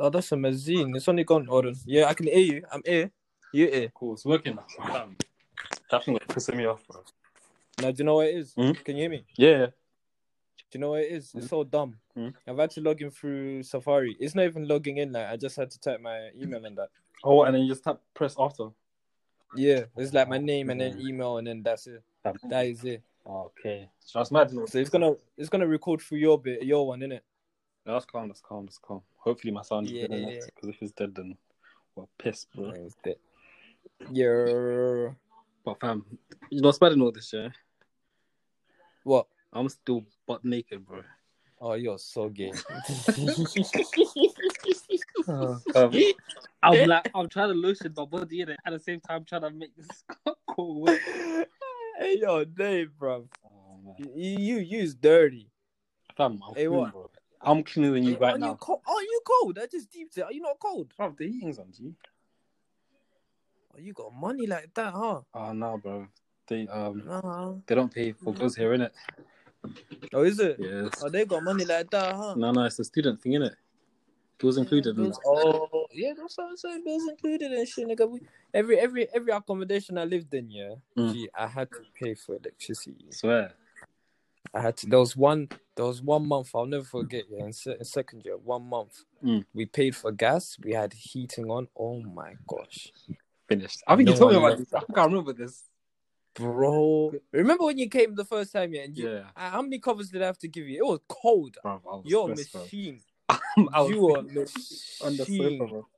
Oh, that's amazing. It's only gone, Oren. Yeah, I can hear you. I'm here. You here. Cool, it's working now. Damn. That thing pissing me off, bro. Now, do you know what it is? Hmm? Can you hear me? Yeah. Do you know what it is? It's so dumb. Mm. I've had to log in through Safari. It's not even logging in. Like I just had to type my email and that. Oh, and then you just tap press after. Yeah, it's like my name and then email and then that's it. That is it. Okay. So that's mad. So it's gonna it's gonna record through your bit, your one, innit? That's calm, that's calm, that's calm. Hopefully my sound is Yeah. Because if it's dead, then we're pissed, bro. It's dead. Yeah. But fam, you know, spreading all this, yeah? What? I'm still butt naked, bro. Oh, you're so gay. I'm like, I'm trying to lotion my body in it at the same time trying to make this cool. work. hey, yo, Dave, bro. oh. You you you's dirty. Fam, I'm Hey, what? bro. I'm cleaner than you Are right you now. cold? Are you cold? I just deeped it. Are you not cold? Bro, the heating's on, G. Oh, you got money like that, huh? Oh, no, bro. They um Uh-huh. they don't pay for goods here, innit? Oh, is it? Yes. Oh, they got money like that, huh? No, no, it's a student thing, innit? Bills included in Bills- Oh, yeah, that's what I'm saying. Bills included and shit, nigga. We, every every every accommodation I lived in, yeah, Mm. gee, I had to pay for electricity. Swear. I had to. There was one. There was one month. I'll never forget. Yeah, in, se- in second year, one month, Mm. we paid for gas. We had heating on. Oh my gosh, Finished. I think No you told me about this. I can't remember this. bro! Remember when you came the first time? Yeah, and you, Yeah. uh, how many covers did I have to give you? It was cold. Bro, was You're a machine. You a on the sofa, bro.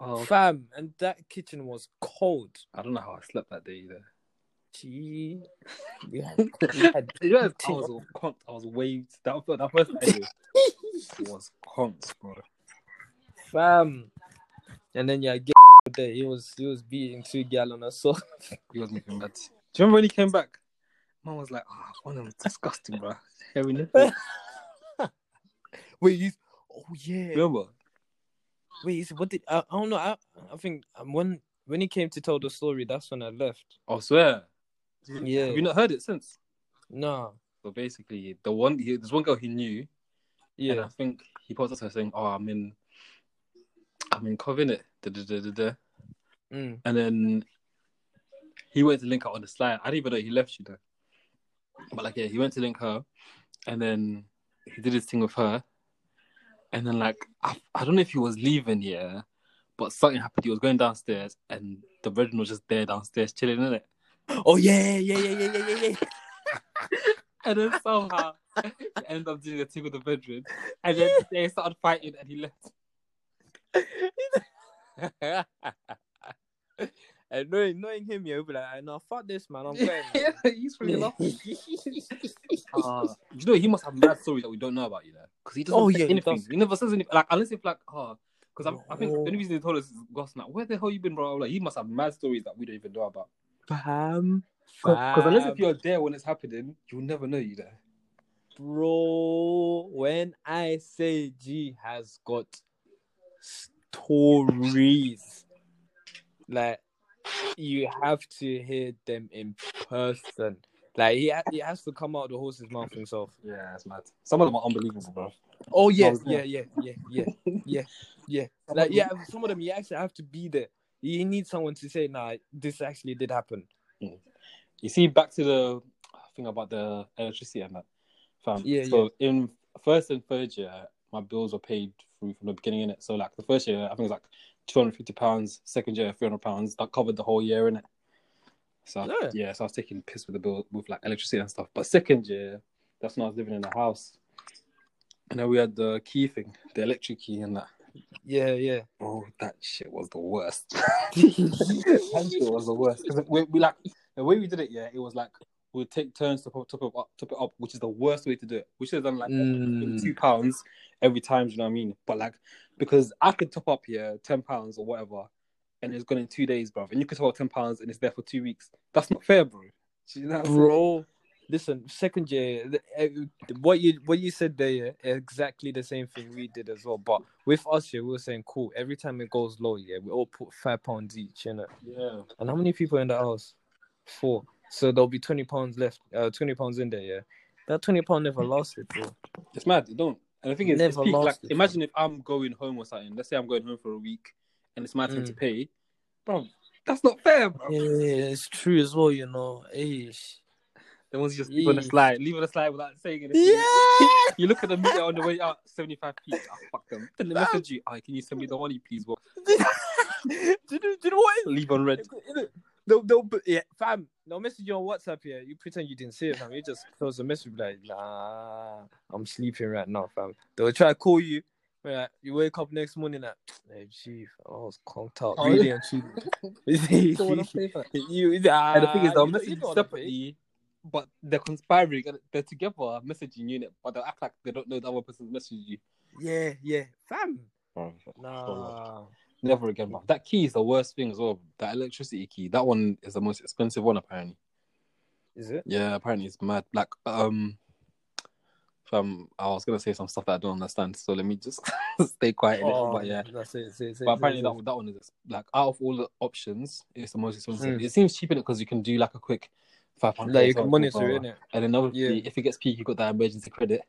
Oh, fam. And that kitchen was cold. I don't know how I slept that day either. Gee, we had, You know, I was conked. I was waved. That, that first day was conked, bro. fam. And then yeah, get there. He was he was beating two gal on a sofa. He was making mad. Do you remember when he came back? Mom was like, "Ah, one of them disgusting, bro." Hairy nipple. Wait, you? Oh yeah. Remember? Wait, what did I, I don't know. I I think um, when when he came to tell the story, that's when I left. I swear. Yeah. Have you not heard it since? No. So basically, the one he, there's one girl he knew, and Yeah. I think he posted her saying, "Oh, I'm in, I'm in Covenant." Da, da, da, da, da. Mm. And then he went to link her on the slide. I didn't even know he left you there. But like, yeah, he went to link her, and then he did his thing with her. And then like, I, I don't know if he was leaving, yeah, but something happened. He was going downstairs, and the brethren was just there downstairs chilling in it. Oh yeah, yeah, yeah, yeah, yeah, yeah, yeah. And then somehow he ended up doing a thing with the brethren, and then they started fighting, and he left. and knowing knowing him, you'll be like, no, fuck this, man. I'm going. yeah, he's really laughing. Uh, you know, he must have mad stories that we don't know about, you know, because he doesn't Oh, say yeah, he anything. does. He, never says anything, like unless if like, oh, because I think the Oh. only reason he told us is Goss, like, where the hell you been, bro? Like, he must have mad stories that we don't even know about. Fam, Because unless if you're there when it's happening, you'll never know you're there. Bro, when I say G has got stories, like you have to hear them in person. Like he, ha- he has to come out of the horse's mouth himself. Yeah, it's mad. Some of them are unbelievable, bro. Oh yeah, yeah, yeah, yeah, yeah, yeah, yeah. Like yeah, some of them you actually have to be there. You need someone to say, "Nah, this actually did happen." Mm. You see, back to the thing about the electricity and that, fam. Yeah, so in first and third year, my bills were paid through from the beginning in it. So like the first year, I think it was like two hundred fifty pounds. Second year, three hundred pounds. That covered the whole year in it. So Yeah. yeah. so I was taking piss with the bill with like electricity and stuff. But second year, that's when I was living in the house, and then we had the key thing, the electric key and that. Yeah, yeah. Bro, that shit was the worst. that shit was the worst. 'Cause we, we like the way we did it. Yeah, it was like we'd take turns to it up, top it up, which is the worst way to do it. We should have done like Mm. two pounds every time. You know what I mean? But like because I could top up here ten pounds or whatever, and it's gone in two days, bro. And you could top up ten pounds and it's there for two weeks. That's not fair, bro. You know bro. Listen, second year, eh, what you what you said there, yeah, exactly the same thing we did as well. But with us here, we were saying, cool. Every time it goes low, yeah, we all put five pounds each in it. Yeah. And how many people in the house? Four. So there'll be twenty pounds left. Uh, twenty pounds in there, yeah. That twenty pound never lasted, bro. It's mad. You don't. And the thing is, it's Never peak, like imagine if I'm going home or something. Let's say I'm going home for a week, and it's my turn to Mm. pay, bro. That's not fair, bro. Yeah, it's true as well. You know, Eish. The ones you just leave on the slide, leave on the slide without saying anything. Yeah. You look at the meter on the way out, 75p. Ah, fuck them. Then they message you, oh, can you send me the money, please? Well, do, you know, do you know what? leave on red. They'll, they'll, yeah, fam. They'll message you on WhatsApp. Yeah, you pretend you didn't see it, fam. You just close the message, like, nah, I'm sleeping right now, fam. They'll try to call you. be you wake up next morning, like, hey, chief, I was conked out, Oh, really yeah. and You don't wanna cheap. pay for it. you, nah, And the thing is, they'll message you you don't wanna pay. separately, but they're conspiring. and They're together a messaging unit, but they'll act like they don't know the other person's messaged you. Yeah, yeah, fam. Bro, Nah. Never again, bro. That key is the worst thing as well. That electricity key. That one is the most expensive one, apparently. Is it? Yeah, apparently it's mad. Like, um, um, I was gonna say some stuff that I don't understand, so let me just stay quiet. Oh, but yeah, that's it. Say, say, but say, apparently say. that, that one is like out of all the options, it's the most expensive. Mm. It seems cheap cheaper because you can do like a quick five hundred. like you can monitor it, innit? And then obviously, Yeah. if it gets peak, you got that emergency credit.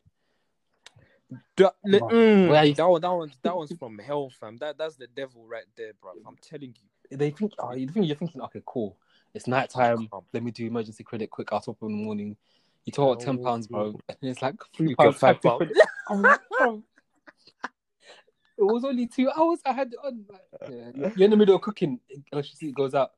That, li- mm, you- that one, that one, that one's from hell, fam. That that's the devil right there, bro. I'm telling you. They think, oh, you think you're thinking, okay, cool. It's night time. Let me do emergency credit quick. I'll top up in the morning. You talk about ten pounds, bro, and it's like three pounds, five five pounds. credit. I'm like, bro. It was only two hours. I had on. Like, yeah. You're in the middle of cooking. Electricity goes out.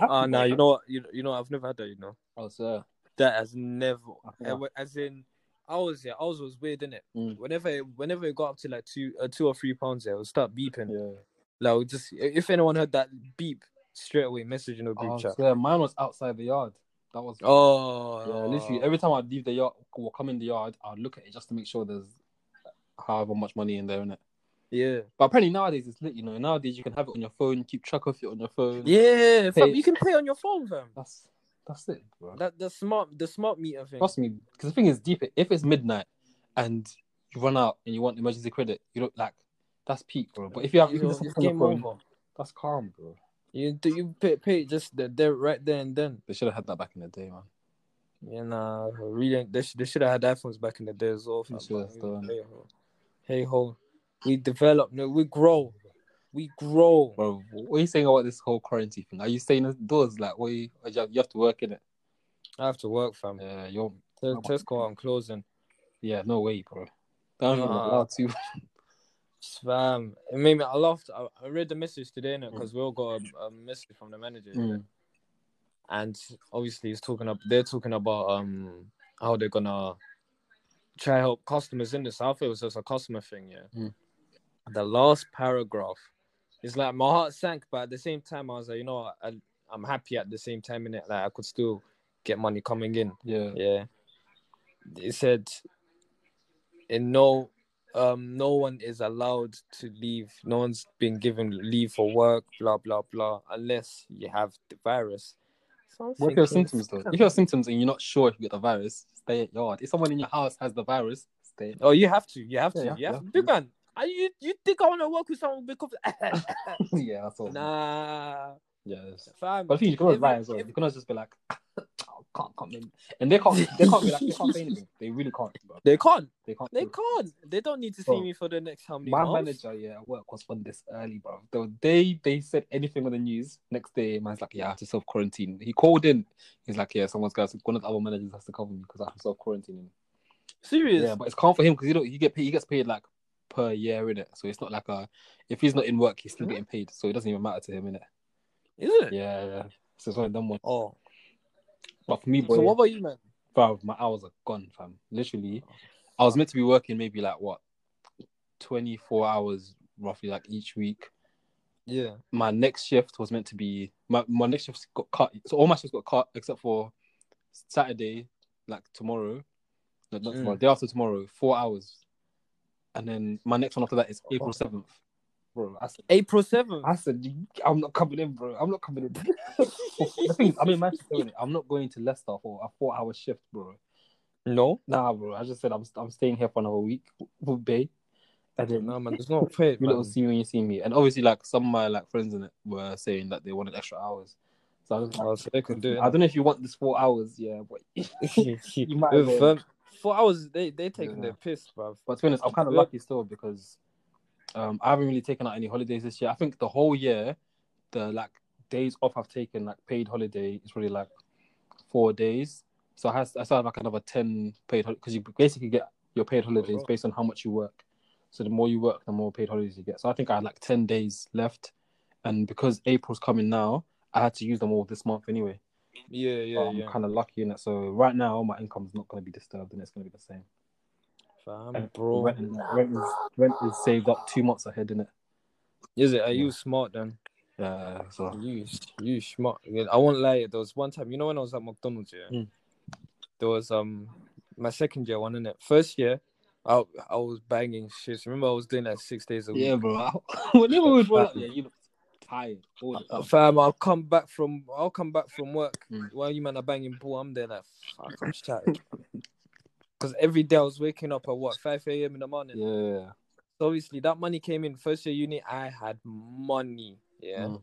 Ah, nah, you know what? You, you know, I've never had that. You know, Oh, sir. that has never. Yeah. As in, ours, yeah, ours was weird, innit? Mm. Whenever, it, whenever it got up to like two, uh, two or three pounds, yeah, it would start beeping. Yeah. Like, just if anyone heard that beep, straight away message in a group Oh, chat. sir. Mine was outside the yard. That was. Oh, Yeah, literally every time I'd leave the yard or come in the yard, I'd look at it just to make sure there's however much money in there in it. Yeah, But apparently nowadays it's lit, you know. Nowadays you can have it on your phone, keep track of it on your phone. yeah. Fam, you can pay on your phone, fam. That's that's it, bro. That the smart, the smart meter thing. Trust me, because the thing is deep. If it's midnight and you run out and you want emergency credit, you don't like that's peak, bro. But if you have, you You're- just have it's it on your game phone, over. that's calm, bro. You do you pay, pay just the, there right there and then. They should have had that back in the day, man. Yeah, nah, really, they should they should have had iPhones back in the day as well. fam, They should have but still, Hey ho, hey ho, we develop, no, we grow, we grow. Bro, what are you saying about this whole quarantine thing? Are you staying indoors? Like, what? You, you have, you have to work in it. I have to work, fam. Yeah, you're. Te- Tesco, I'm closing, Yeah, no way, bro. Don't even to. fam. It made me. I laughed. I, I read the message today, because we all got a, a message from the manager, Mm. and obviously he's talking up. They're talking about um how they're gonna try help customers in this. I thought it was just a customer thing, yeah. Mm. The last paragraph It's like my heart sank, but at the same time I was like, you know, I, I'm happy at the same time in it. Like I could still get money coming in. Yeah. Yeah. It said in no um no one is allowed to leave. No one's been given leave for work, blah blah blah, unless you have the virus. So What if you have symptoms though? If you have symptoms and you're not sure if you get the virus, stay at yard. If someone in your house has the virus, stay. Oh, you have to. You have to. Yeah, you have yeah. to. Big man, are you you think I want to work with someone because yeah, that's all. nah, Yes. fam. But I think you can If- lie as well. if- You can always just be like, oh, can't come in, and they can't. They can't be like they can't say anything. They really can't. Bro. They can't. They can't. They can't. They don't need to see Bro, me for the next how many My months. manager, yeah, at work was on this early, bro. The day they said anything on the news, next day, man's like, yeah, I have to self quarantine. He called in. He's like, yeah, someone's got one of the other managers has to cover me because I have to self quarantine. Serious. Yeah, but it's calm for him because you don't. He get paid, he gets paid like per year in it, so it's not like a. If he's not in work, he's still getting paid, so it doesn't even matter to him in it. Is it? Yeah, yeah. So it's one of them ones. Oh. But for me, boy, So what about you, man? bro, my hours are gone, fam. Literally, I was meant to be working maybe like what, twenty four hours roughly like each week. Yeah. My next shift was meant to be my my next shift got cut. So all my shifts got cut except for Saturday, like tomorrow. No, not Mm. tomorrow. Day after tomorrow, four hours, and then my next one after that is April seventh. Bro, I said, April seventh. I said, I'm not coming in, bro. I'm not coming in. the thing is, I'm in Manchester. innit? I'm not going to Leicester for a four-hour shift, bro. No. Nah, bro. I just said I'm I'm staying here for another week with Bay, and then No, man. There's no point, you man. little see me when you see me. And obviously, like some of my like friends in it were saying that they wanted extra hours. So I was like, Oh, so they can do it. I don't know if you want this four hours, yeah, but you might With, as well. fam, four hours. They they taking Yeah. their piss, bruv. But to be honest, I'm kind of lucky still because um, I haven't really taken out any holidays this year. I think the whole year, the like days off I've taken, like paid holiday, is really like four days. So I have, I still have like another ten paid because you basically get your paid holidays based on how much you work. So the more you work, the more paid holidays you get. So I think I had like ten days left, and because April's coming now, I had to use them all this month anyway. Yeah, yeah, So I'm yeah. kind of lucky in it. So right now, my income's not going to be disturbed, and it's going to be the same. Fam, And bro. Rent, is- rent, is, rent is saved up two months ahead, in it. Is it? Are you Yeah. smart then? Yeah, so You you smart. I won't lie. There was one time, you know, when I was at McDonald's, yeah. Mm. There was um my second year one in it. First year, I I was banging shit. Remember, I was doing that six days a week. yeah, bro. Whenever we roll up, yeah, you look tired. Uh. Fam, I'll come back from I'll come back from work Mm. while you man are banging ball. I'm there like fuck, I'm tired. Because every day I was waking up at what five a.m. in the morning. Yeah, So obviously that money came in. First year uni, I had money. Yeah. Mm.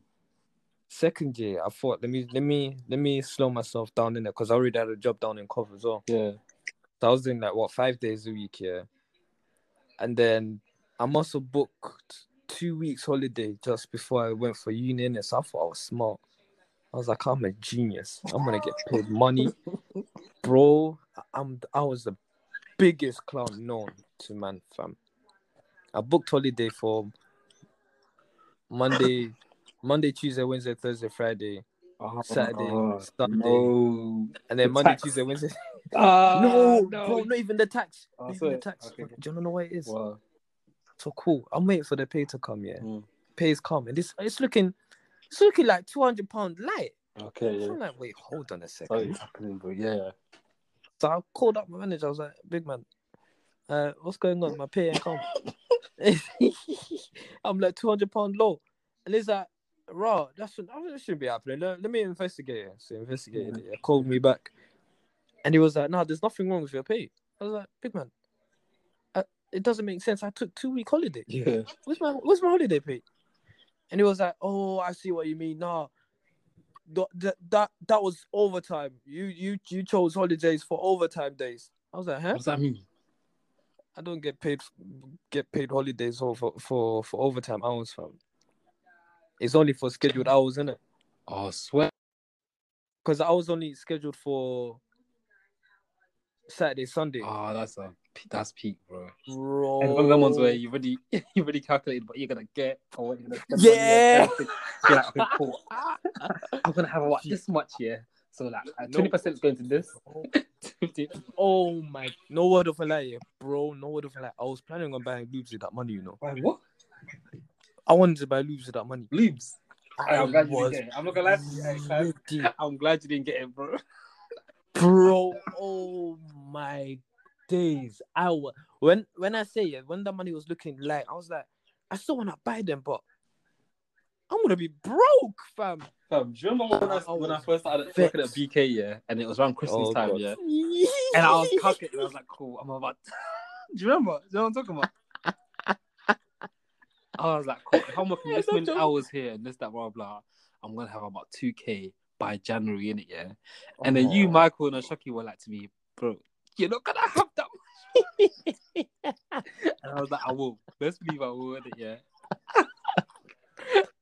Second year, I thought let me let me let me slow myself down in it because I already had a job down in Cov as well. yeah. So I was doing like what five days a week, yeah. And then I must have booked two weeks holiday just before I went for uni. innit? So I thought I was smart. I was like, I'm a genius. I'm gonna get paid money, bro. I'm I was the biggest clown known to man, fam. I booked holiday for Monday, Monday, Tuesday, Wednesday, Thursday, Friday, Oh, Saturday, oh, Sunday. No. and then The Monday, tax. Tuesday, Wednesday. Ah, no, bro, not even the tax. Oh, Not even the tax. okay. Do you know what it is? Wow. So cool. I'm waiting for the pay to come. Yeah, Mm. pay's come, and this it's looking, it's looking like two hundred pound light. Okay, So yeah. I'm like, wait, hold on a second. Bro. Yeah. So I called up my manager. I was like, big man, uh, what's going on? My pay ain't come. I'm like two hundred pound low, and he's like, raw. That shouldn't, that shouldn't be happening. Let, let me investigate. it." So investigated it. He called me back, and he was like, no, there's nothing wrong with your pay. I was like, big man, it doesn't make sense. I took two week holiday. Yeah. Where's my Where's my holiday pay? And he was like, "Oh, I see what you mean. Nah, that that that, was overtime. You you you chose holidays for overtime days." I was like, "Huh? What does that mean? I don't get paid get paid holidays for for for, overtime hours, fam. It's only for scheduled hours, isn't it? Oh, swear. Because I was only scheduled for Saturday, Sunday. Oh, that's a that's peak, bro. Bro, And one of them ones where you already you already calculated what you're gonna get or what you're gonna spend. Yeah. You're like, okay, cool. I'm gonna have about this much, yeah. So like uh, twenty percent is going to this. oh my, no word of a lie, yeah, bro. No word of a lie. I was planning on buying lubes with that money, you know. Wait, what? I wanted to buy lubes with that money. Lubes. I I'm glad you didn't get it. I'm not gonna lie to you. hey, Clive. ready. I'm glad you didn't get it, bro. bro. Oh my days! I wa- when when I say it, when the money was looking like, I was like, I still wanna buy them, but I'm gonna be broke, fam. Fam, do you remember when I, I when I first started vexed. working at BK, yeah, and it was around Christmas Oh, time, God. yeah, and I was calculating, I was like, cool, I'm about. do you remember? Do you know what I'm talking about? I was like, cool, if I'm working Yeah, this don't many joke. hours here and this, that, blah, blah, I'm gonna have about 2k by January, in it, yeah. And then you, Oh. Michael, and Ashoki were like to me, bro, you're not gonna have that much. and I was like, I will. Best believe I will, innit, yeah.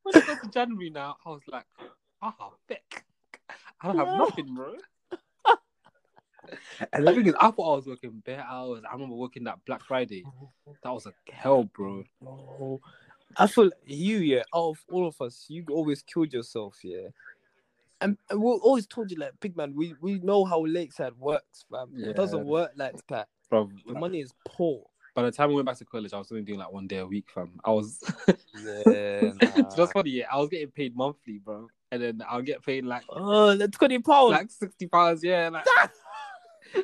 when it got to January now, I was like, ah, feck. I don't have Yeah. nothing, bro. and the thing is, I thought I was working bare hours. I remember working that Black Friday. That was a hell, bro. No. I feel like you, yeah, out of all of us, you always killed yourself, yeah. And, and we always told you, like, big man, we, we know how Lakeside works, fam. It doesn't work like that. Bro, The money is poor. by the time we went back to college, I was only doing like one day a week, fam. I was. Yeah, so that's funny, yeah. I was getting paid monthly, bro, and then I'll get paid like Oh, that's twenty pounds. like sixty pounds, yeah. Like,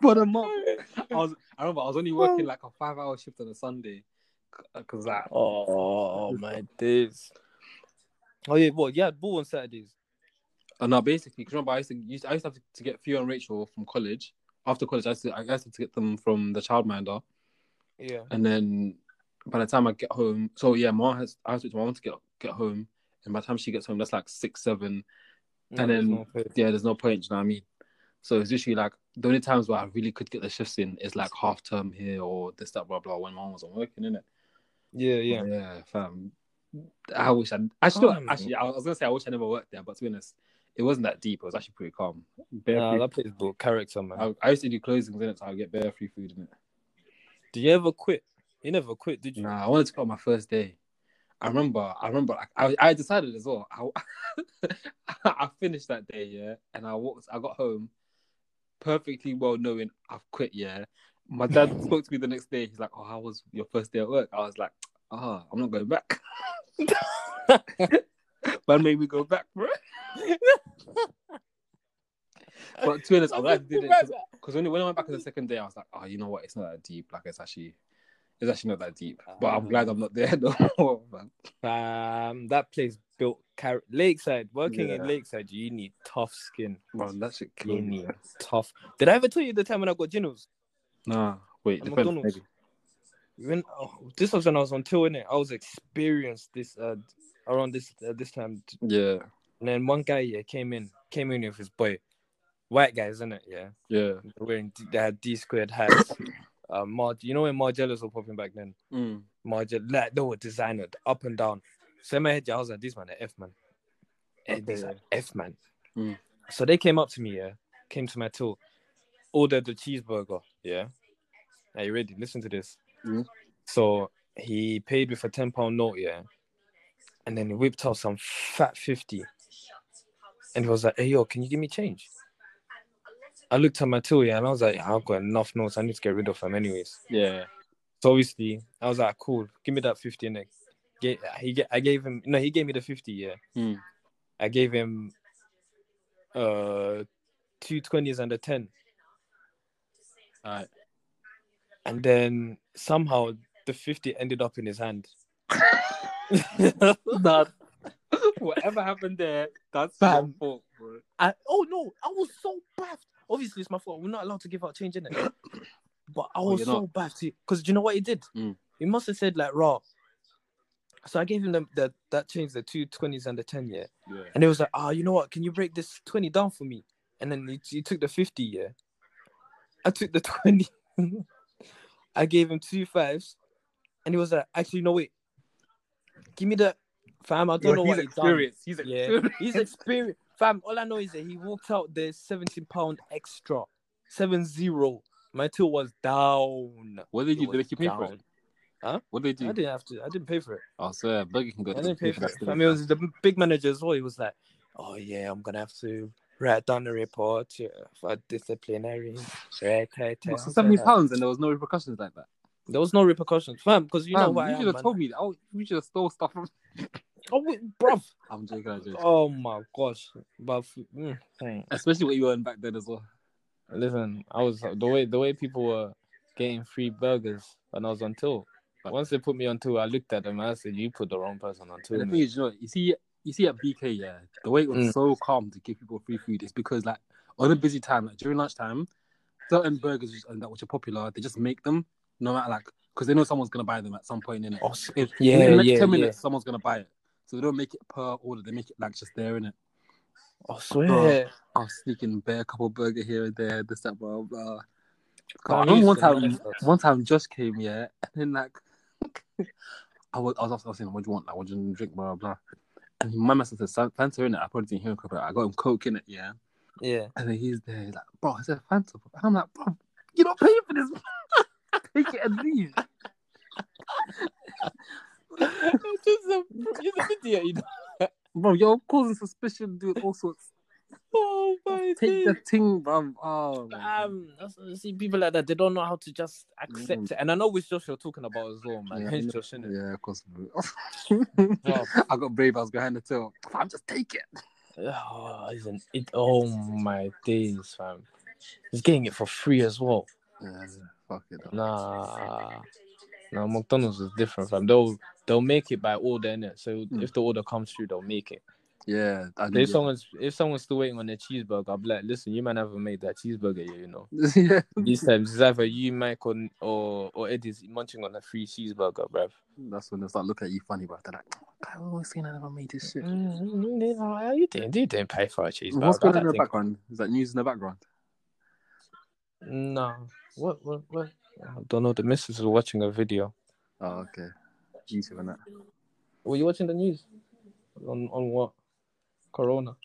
for the month. I was. I remember I was only working like a five-hour shift on a Sunday, because like oh my days. Oh yeah, what? Yeah, ball on Saturdays. Uh, no, basically, because remember, I used to, used, I used to have to, to get Theo and Rachel from college. After college, I used, to, I used to to get them from the childminder. Yeah. And then by the time I get home, so yeah, mom has, I have to, my mom to get, get home. And by the time she gets home, that's like six, seven. No, and there's then no yeah, there's no point. You know what I mean? So it's literally like the only times where I really could get the shifts in is like half term here or this that blah blah when mom wasn't working in it. Yeah, yeah. yeah, fam. I wish I actually no, Calm. actually I was gonna say I wish I never worked there, but to be honest, it wasn't that deep. It was actually pretty calm. Nah, that place built character, man. I, I used to do closings in it, so I get bare free food in it. Did you ever quit? You never quit, did you? Nah, I wanted to go on my first day. I remember, I remember, like, I, I decided as well. I, I finished that day, yeah, and I walked. I got home, perfectly well knowing I've quit. Yeah, my dad spoke to me the next day. He's like, "Oh, how was your first day at work?" I was like, "Ah, I'm not going back." Man made me go back, bro. but to be honest, I'm glad I did it because when, when I went back on the second day, I was like, "Oh, you know what? It's not that deep. Like, it's actually, it's actually not that deep." But I'm glad I'm not there no more, man. Um, that place built char- Lakeside. Working in Lakeside, you need tough skin. Man, that shit You killed me. need tough. Did I ever tell you the time when I got Ginos? Nah, wait, depends, McDonald's. maybe. When oh, this was when I was on tour, innit? I was experienced this uh around this uh, this time, Yeah, and then one guy yeah came in came in with his boy, white guys, innit? Yeah, yeah. They're wearing they had D squared hats. uh, Mar- you know when Margielas were popping back then? Mm. Margell, like they were designered up and down. So in my head, yeah, I was like, this man, the F man. Okay, like, F man. Mm. So they came up to me, yeah, came to my till, ordered the cheeseburger, yeah. Are you ready? Listen to this. Mm. So he paid with a ten pound note, yeah, and then he whipped out some fat fifty, and he was like, "Hey yo, can you give me change?" I looked at my till, yeah, and I was like, "I've got enough notes. I need to get rid of them anyways." Yeah, So obviously, I was like, "Cool, give me that fifty and Get, he get, I gave him no, he gave me the fifty, yeah. Mm. I gave him uh two twenties and a ten. Alright. and then somehow the 50 ended up in his hand. Nah, whatever happened there, that's your fault, bro. I, oh no, I was so baffed. Obviously, it's my fault. We're not allowed to give out change in it. But I Oh, was you're so not? baffed because do you know what he did? Mm. He must have said like raw. So I gave him the, the that change, the two twenties and the ten, yeah. Yeah. And he was like, "Ah, you know what? Can you break this twenty down for me?" And then he, he took the fifty, yeah. I took the twenty. I gave him two fives, and he was like, "Actually, no wait. Give me the fam. I don't know he's what he done. experienced. He's Yeah, experienced. he's experienced. Fam, all I know is that he walked out the 17 pound extra. 7 0. My till was down. What did you do? was Did you pay for down. it? What did they I do? didn't have to. I didn't pay for it. Oh, I swear, Burger King got I didn't pay for it. Fam, it was the big manager as well. He was like, "Oh yeah, I'm gonna have to write down a report for disciplinary." Right, right, right. So seventy pounds, and there was no repercussions like that. There was no repercussions, fam, because you know Fam, what I you should have man. told me. Oh, you should have stole stuff from. Oh, wait, bruv. I'm joking. I'm joking. Oh my gosh, but mm. Especially what you earned back then as well. Listen, I was the way the way people were getting free burgers when I was on tour. Once they put me on tour, I looked at them and I said, "You put the wrong person on tour." The thing is, you know, you see, you see at BK, yeah, the way it was Mm. so calm to give people free food is because, like, on a busy time, like during lunchtime, certain burgers that which are popular, they just make them no matter like because they know someone's gonna buy them at some point in it. Oh, s- In, yeah, in the next yeah, ten yeah. minutes, someone's gonna buy it, so they don't make it per order. They make it like just there in it. I swear. I was sneaking bare couple burger here and there, this that blah blah. Fam, I remember one time, one time Josh came, yeah, and then like, I was, I was asking him, "What do you want? Like, what do you drink?" Blah blah. My master said, "Fan- "Fanta in it." I probably didn't hear him correctly. I got him Coke in it, yeah. Yeah. And then he's there, he's like, "Bro, I said Fanta." And I'm like, "Bro, you're not paying for this. Take it and leave." Just a, you're an idiot, you know. Bro, you're causing suspicion, doing all sorts. Oh my Take the thing, bro. Oh. Um, see people like that. They don't know how to just accept Mm. it. And I know which Josh you're talking about as well, man. Yeah, Hence I know. Josh, innit? yeah, of course. I got brave. I was behind the I'm just take it. Oh, isn't it? Oh my days, fam. He's getting it for free as well. Yeah, fuck it. though. Nah, no, McDonald's is different, fam. They'll they'll make it by order, innit? So Mm. if the order comes through, they'll make it. Yeah, I if someone's if someone's still waiting on their cheeseburger, I'll be like, listen, you might haven't made that cheeseburger yet, you know. yeah, These times it's either you, Mike, or or, or Eddie's munching on a free cheeseburger, bruv. that's when they start looking at you funny, but they're like, I always saying I never made this shit. Mm, you, know, you didn't, you didn't pay for a cheeseburger. What's going on in the think- background? Is that news in the background? No. What? What? What? I don't know. The missus is watching a video. Oh, okay. YouTube and that. Were you watching the news? On on what? Corona.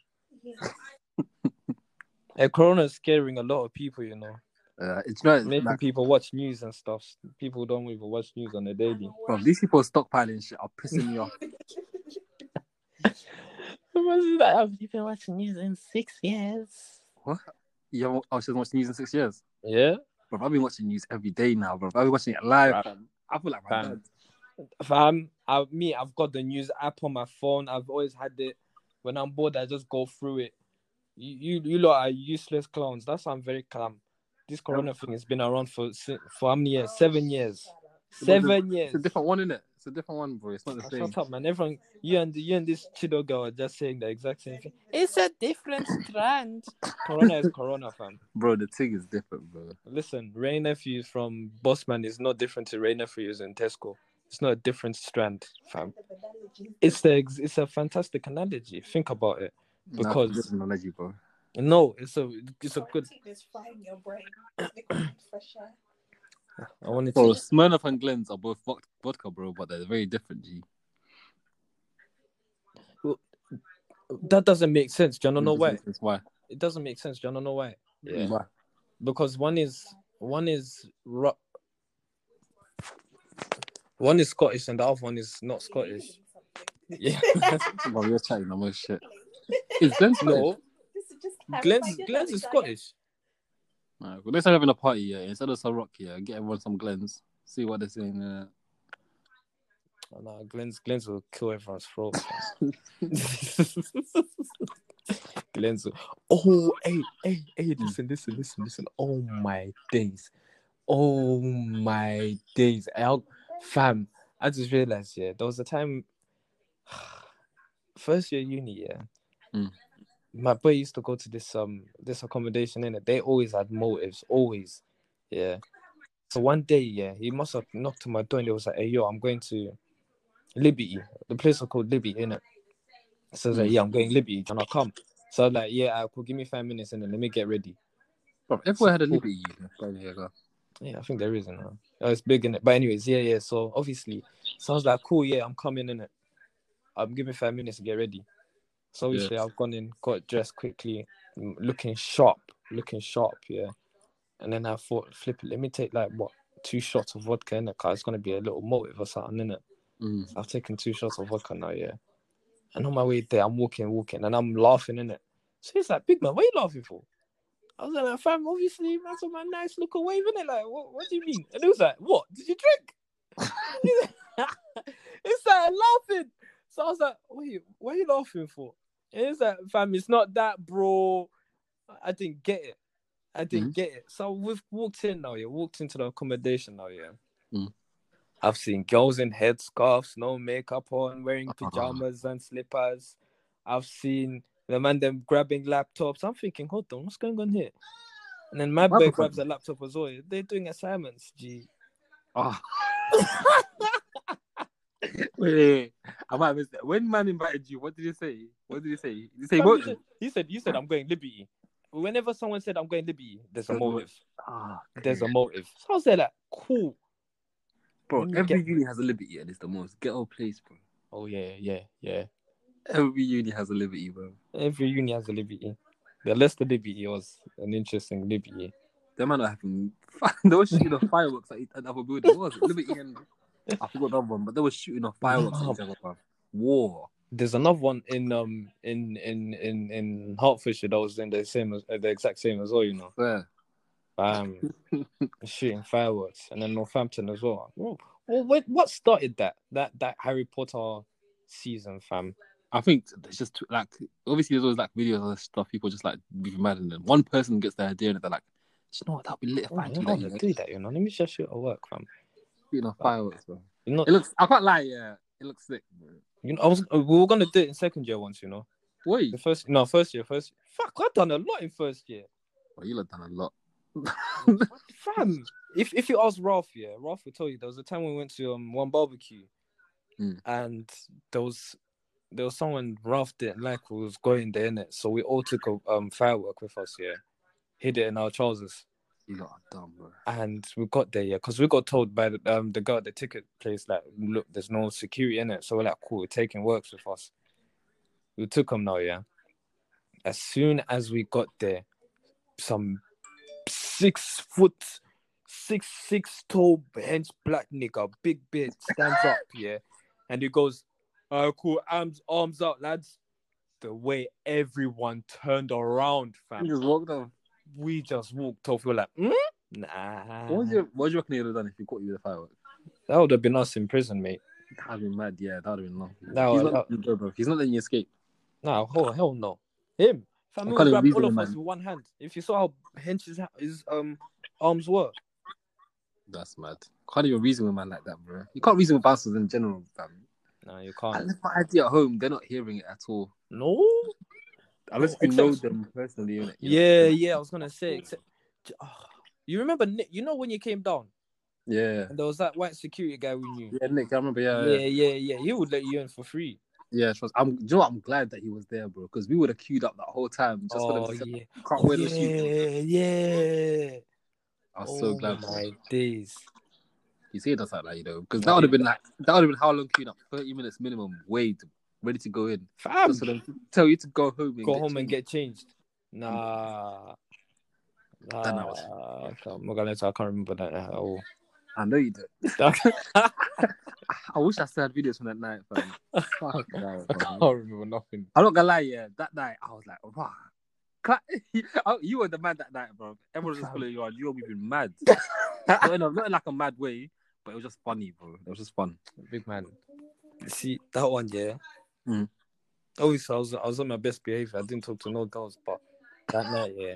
Eh, Corona is scaring a lot of people. You know, Uh, it's not making like, people watch news and stuff. People don't even watch news on a daily. bro, these people stockpiling shit are pissing me off. I Have you been watching news in six years? What? You haven't, she hasn't watched news in six years. Yeah. Bro, I've been watching news every day now, bro. I've been watching it live. Right. I feel like my Fam. dad. Fam, I, me, I've got the news app on my phone. I've always had it. When I'm bored, I just go through it. You, you, you lot are useless clowns. That's why I'm very calm. This Corona thing has been around for for how many years? Seven years. Seven years. It's a different one, innit? It's a different one, bro. It's not the same. Shut up, man. Everyone, you and you and this Chido girl are just saying the exact same thing. It's a different strand. Corona is Corona, fam. Bro, the thing is different, bro. Listen, Wray Nephews from Bossman is not different to Wray Nephews in Tesco. It's not a different strand, fam. It's the it's a fantastic analogy. Think about it. Nah, it's a Because- different analogy, bro. No, it's a it's a good. It's frying your brain. Liquid fresh air. I wanted Bro, to. Smirnoff and Glens are both vodka, bro, but they're very different, G. That doesn't make sense. Do you wanna know why? Why. It doesn't make sense. Do you wanna know why? Yeah. Why? because one is one is ro- one is Scottish and the other one is not Scottish. Yeah, Bro, you're chatting the most shit. Is Glens Scottish? no, This is just Glen's Glen's is Scottish. Alright, well, next time we're having a party, yeah, instead of some rock, yeah, get everyone some Glens. See what they're saying. Uh, Oh, no, Glen's Glen's will kill everyone's throat. Glen's. Will... Oh, hey, hey, hey! Listen, listen, listen, listen. Oh my days! Oh my days! I, fam, I just realized, yeah, there was a time. First year uni, yeah. Mm. My boy used to go to this um this accommodation in it. They always had motives, always, yeah. So one day, yeah, he must have knocked on my door and he was like, "Hey, yo, I'm going to Liberty. The place was called Liberty, innit? So I was like, Mm. yeah, I'm going Liberty. Can I come? So I was like, yeah, I could give me five minutes and then let me get ready. bro, everyone had a Liberty. Bro, here you go. Yeah, I think there is, you know. Oh, it's big in it. But anyways, yeah, yeah. So obviously, sounds like, cool, yeah, I'm coming in it. I'm giving five minutes to get ready. So obviously, I've gone in, got dressed quickly, looking sharp, looking sharp, yeah. And then I thought, flip it, let me take like what two shots of vodka in it, cause it's gonna be a little motive or something in it. Mm. I've taken two shots of vodka now, yeah. And on my way there, I'm walking, walking, and I'm laughing in it. So he's like, "Big man, what are you laughing for?" I was like, "Fam, obviously, that's my nice look away, isn't it? Like, what, what do you mean?" And he was like, "What? Did you drink?" it's like laughing. So I was like, "Wait, what are you laughing for?" And he's like, "Fam, it's not that, bro. I didn't get it. I didn't get it." So we've walked in now. Yeah, walked into the accommodation now. Yeah. Mm. I've seen girls in headscarves, no makeup on, wearing Uh-huh. pajamas and slippers. I've seen the man them grabbing laptops. I'm thinking, hold on, what's going on here? And then my boy grabs a laptop as well. They're doing assignments, G. Ah. wait, wait. I might missed that. When man invited you, what did he say? What did he say? Did you say what? he, said, he said, you said I'm going Liberty. Whenever someone said I'm going Liberty, there's a motive. Ah, There's a motive. So I was there like, cool. bro. Every get- uni has a Liberty, and it's the most ghetto place, bro. Oh yeah, yeah, yeah. Every uni has a Liberty, bro. Every uni has a Liberty. The Leicester Liberty was an interesting Liberty. Them might having fun. They were shooting off fireworks at another building. What was it? Liberty and I forgot the other one, but they were shooting off fireworks at each other, bro. War. There's another one in um in in in in Hertfordshire that was in the same as uh, the exact same as well, you know. Where? Um, shooting fireworks, and then Northampton as well. Well, well what what started that that that Harry Potter season, fam? I think it's just like obviously there's always like videos and stuff. People just like be mad, and then one person gets the idea and they're like, "Do you know what? That'd be lit if Oh, I do that." You know? do that, you know. Let me just shoot at work, fam. Shooting off fireworks, bro. You know, It looks. I can't lie. Yeah, it looks sick. Bro. you know, I was we were gonna do it in second year once, you know. Wait, The first no first year, first fuck, I've done a lot in first year. well, you lot done a lot. Fam, if if you ask Ralph, yeah, Ralph will tell you there was a time we went to um one barbecue, Mm. and there was there was someone Ralph didn't like was going there in it, so we all took a um firework with us, yeah, hid it in our trousers, You are dumb, bro. and we got there, yeah, because we got told by the um the girl at the ticket place like, look, there's no security in it, so we're like, cool, we're taking works with us. We took them now, yeah. As soon as we got there, some six foot, six six tall hench black nigga, big beard, stands up, yeah, and he goes, "Uh, cool, arms arms out, lads." The way everyone turned around, fam, You just walked off. we just walked off. We were like, mm? "Nah." What was your, what do you reckon he would have done if he caught you with a firework? That would have been us in prison, mate. That'd been mad. Yeah, that'd have been long. That he's would- not letting you go, bro. He's not letting you escape. No, hell, hell no. Him. Fam, he can't would even grab all of us with one hand. If you saw how hench his, his um arms were. That's mad. Can't even reason with a man like that, bro. You can't reason with bouncers in general, fam. No, you can't. I left my ID at home. They're not hearing it at all. No. Unless you know them personally. innit? You know? Yeah, yeah. I was gonna say. Except, oh, you remember Nick? You know when you came down Yeah. and there was that white security guy we knew. Yeah, Nick, I remember. Yeah, Yeah, yeah, yeah, yeah. He would let you in for free. yeah. trust. I'm. You know what? I'm glad that he was there, bro. Because we would have queued up that whole time just for oh them to yeah, can't wear the shoes. yeah, yeah. I was oh so glad. bro. my days. You see, it does like that, you know, because that would have been like that would have been how long queuing up? Thirty minutes minimum, wait, ready to go in. Fam, Just for tell you to go home. And go get home and changed. get changed. Nah. Nah, I can't- I'm not gonna lie I can't remember that at all. I know you did. I I wish I still had videos from that night, fam. Fuck that, fam. can't remember nothing. I'm not gonna lie, yeah. That night, I was like, wow. Oh, You were the man that night, bro. Everyone was just following you on. You were moving mad. not, in a, not in like a mad way, but it was just funny, bro. It was just fun. Big man. See that one, yeah. Mm. Obviously, I was I was on my best behavior. I didn't talk to no girls, but that night, yeah.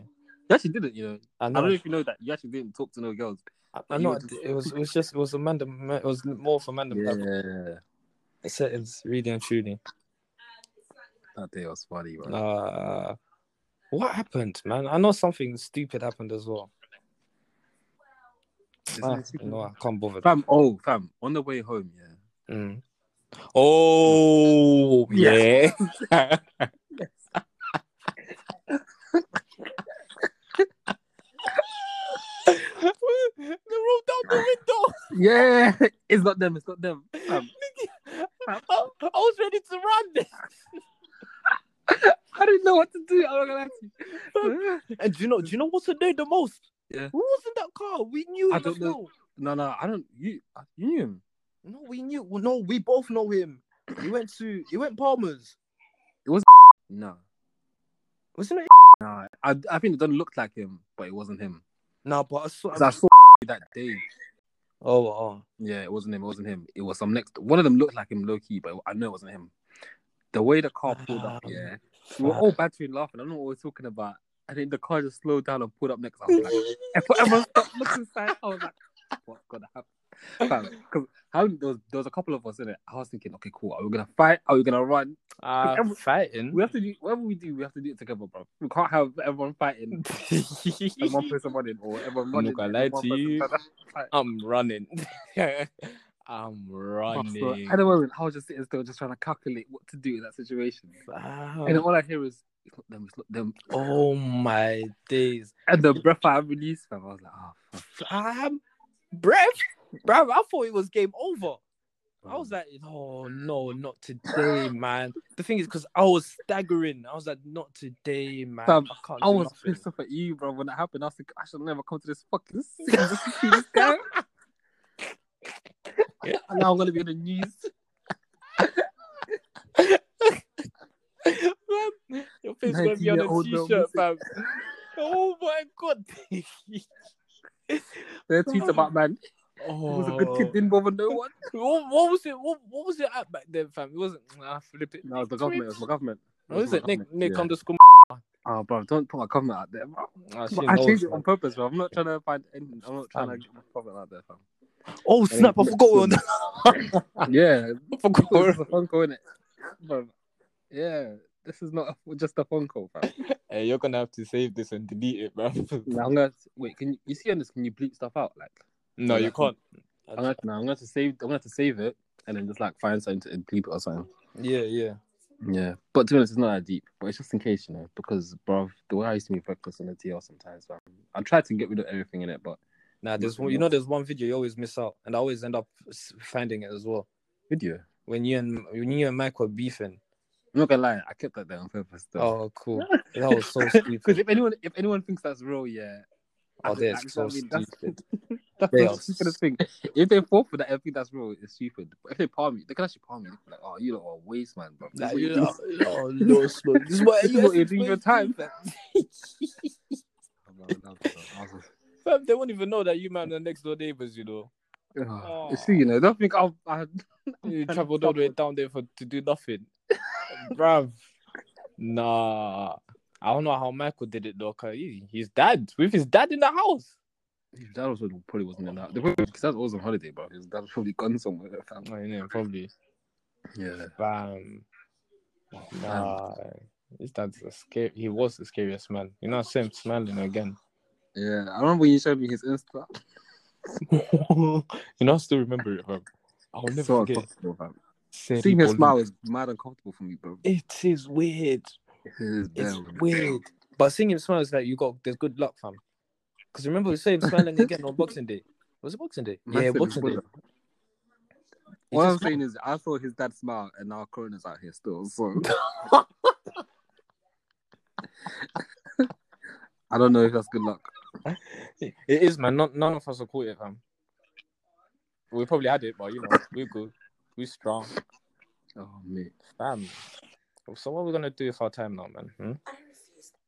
You actually didn't, you know. I I don't know if you know that. You actually didn't talk to no girls. I, I know. just- It was it was just it was a man. It was more for man. Yeah. Yeah. Settings, really and truly. That day was funny, bro. Uh, what happened, man? I know something stupid happened as well. Isn't Ah, it no, I can't bother. Fam, oh, fam, on the way home, yeah. Mm. Oh Yeah. yeah. they rolled down the window. Yeah, it's not them, it's not them. Fam, I, I was ready to run. I didn't know what to do. I'm not gonna lie you. And do you know? Do you know what's annoyed the most? Yeah. Who was in that car? We knew I him. don't know. No, no, I don't. You, you knew him. No, we knew. well, No, we both know him. He went to. He went Palmer's. It was. No, Wasn't it? no. I, I think it doesn't look like him, but it wasn't him. No, but I saw. 'Cause I saw that day. Oh, oh. Yeah, it wasn't him. It wasn't him. It was some next. One of them looked like him, low key, but I know it wasn't him. The way the car pulled up, Um, yeah, we were all battering laughing. I don't know what we're talking about. I think the car just slowed down and pulled up next. I was like, Everyone- everyone stopped looking inside. I was like, what's gonna happen? Because how there was, there was a couple of us in it. I was thinking, okay, cool. Are we gonna fight? Are we gonna run? Uh, every- fighting. We have to do whatever we do. We have to do it together, bro. We can't have everyone fighting and one person running or everyone I'm not gonna lie to you. trying to fight. I'm running. I'm running. at the moment, I was just sitting still, just trying to calculate what to do in that situation. Wow. And then all I hear is, it's not them, it's not them. Oh my days. And the breath I released, fam, I was like, oh, fuck. Um, breath, bruv. I thought it was game over. I was like, oh no, not today, man. The thing is, because I was staggering. I was like, not today, man. Fam, I can't. I was nothing. pissed off at you, bro, when that happened. I was like, I should never come to this fucking city just to see this guy. and now I'm gonna be on the news. Fam, Your face gonna be on a 19-year-old girl t-shirt, fam. Oh my god. There are tweets about man. Oh, was a good kid, didn't bother no one. What, what was it? What, what was it at back then, fam? It wasn't. Ah, flip it. No, it was the government. It was my government. What is it? Nick, Nick yeah. underscore. Oh, bro, don't put my government out there, bro. Ah, I changed it on purpose, bro. I'm not trying to find anything. I'm not trying to Fam. get my government out there, fam. Oh snap! I forgot we were on the- Yeah, I forgot. we this were- is a phone call, innit? Bro, yeah, this is not a, just a phone call, fam. Hey, you're gonna have to save this and delete it, man. Now I'm gonna wait. Can you, you see on this? Can you bleep stuff out? Like, no, you can't. I'm gonna, no, I'm gonna have to save. I'm gonna have to save it and then just like find something to bleep it or something. Yeah, yeah. Yeah, but to be honest, it's not that deep. But it's just in case, you know, because bro, the way I used to be focused on the TL sometimes, man, I try to get rid of everything in it, but Nah, there's one, you know there's one video you always miss out, and I always end up finding it as well. video. When you and when you and Mike were beefing. I'm not gonna lie, I kept that there on purpose. Though. Oh, cool. That was so stupid. Because if anyone if anyone thinks that's real, yeah. Oh, they're like, so mean, that's- stupid. That's the stupidest thing. If they fall for that, I think that's real. It's stupid. But if they palm you, they can actually palm you. They can be like, oh, you lot are a waste, man, bro. Nah, you know, oh, no, slow. This is what This is what you're doing your time. Fam, they won't even know that you man are next door neighbors, you know. Ah, ah. Oh, it's you know, don't think I'll. I, You traveled all the way down there for to do nothing. Bruv. Nah. I don't know how Michael did it though, cause he, his dad with his dad in the house. His dad also probably wasn't in that. Because that was on holiday, bro. His dad was probably gone somewhere. Fam. Oh, yeah, probably. Yeah. Bam. Nah. His dad's a scary. He was the scariest man. You know, same smiling again. Yeah. I remember when you showed me his Insta. you know, I still remember it, fam. I'll never so forget. uncomfortable. Seeing his smile is mad uncomfortable for me, bro. It is weird. It is It's damn. weird. But seeing him smile is like you got there's good luck, fam. Because remember we saw him smiling again on Boxing Day. Was it Boxing Day? Man yeah, Boxing Day. What I'm saying is, I saw his dad smile, and now Corona's out here still. So I don't know if that's good luck. It is, man. None, none of us are caught it, fam. We probably had it, but you know, we're good. We're strong, Oh mate, fam. So what are we gonna do with our time now, man? Hmm?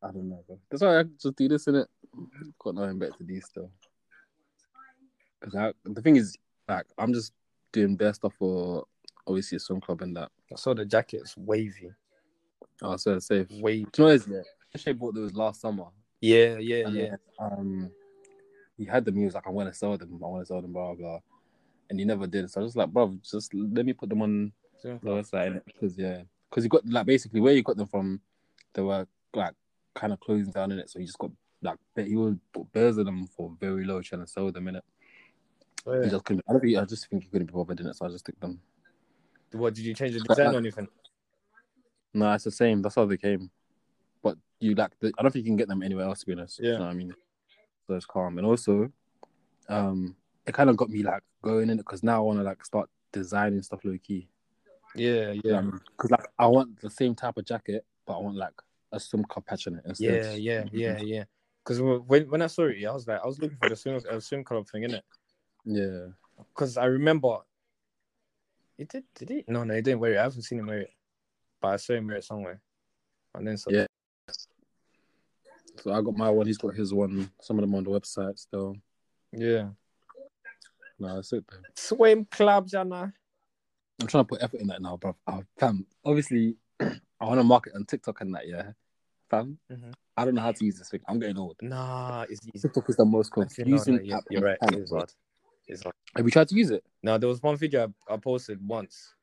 I don't know, bro. That's why I just do this in it. Got nothing better to do still. Because the thing is, like, I'm just doing best stuff for obviously a swim club and that. I saw the jackets wavy, Oh, so it's safe. wavy. Do you know what it is? Yeah, Shay bought those last summer. Yeah, yeah, And yeah. then, um, he had them. He was like, "I want to sell them. I want to sell them." Blah blah. And he never did. So I was just like, "Bro, just let me put them on the website." Because yeah, because you got like basically where you got them from, they were like kind of closing down in it. So he just got like he would put bears of them for very low, trying to sell them in it. He just couldn't. I don't. I just think he couldn't be bothered in it. So I just took them. What did you change the design or anything? No, it's the same. That's how they came. You like, the, I don't think you can get them anywhere else. To be honest, Yeah. You know what I mean, so it's calm. And also, um, it kind of got me like going in it because now I want to like start designing stuff low key. Yeah, yeah, Because like I want the same type of jacket, but I want like a swim cup patch on it instead. yeah, yeah, yeah, yeah. Because when when I saw it, I was like, I was looking for the swim uh, swim club thing, innit? yeah. Because I remember, It did. Did it? No, no, he didn't wear it. I haven't seen him wear it, but I saw him wear it somewhere. And then so Yeah. So I got my one. He's got his one. Some of them on the website still. yeah. No, that's it. Though. Swim club, Jana. I'm trying to put effort in that now, bro. Oh, fam, obviously, I want to market on TikTok and that, yeah. Fam, Mhm. I don't know how to use this thing. I'm getting old. Nah, it's easy. TikTok is the most Actually, no, confusing no, yeah, app. you're on right. planet, It's hard. It's hard. Have you tried to use it? Now there was one video I, I posted once,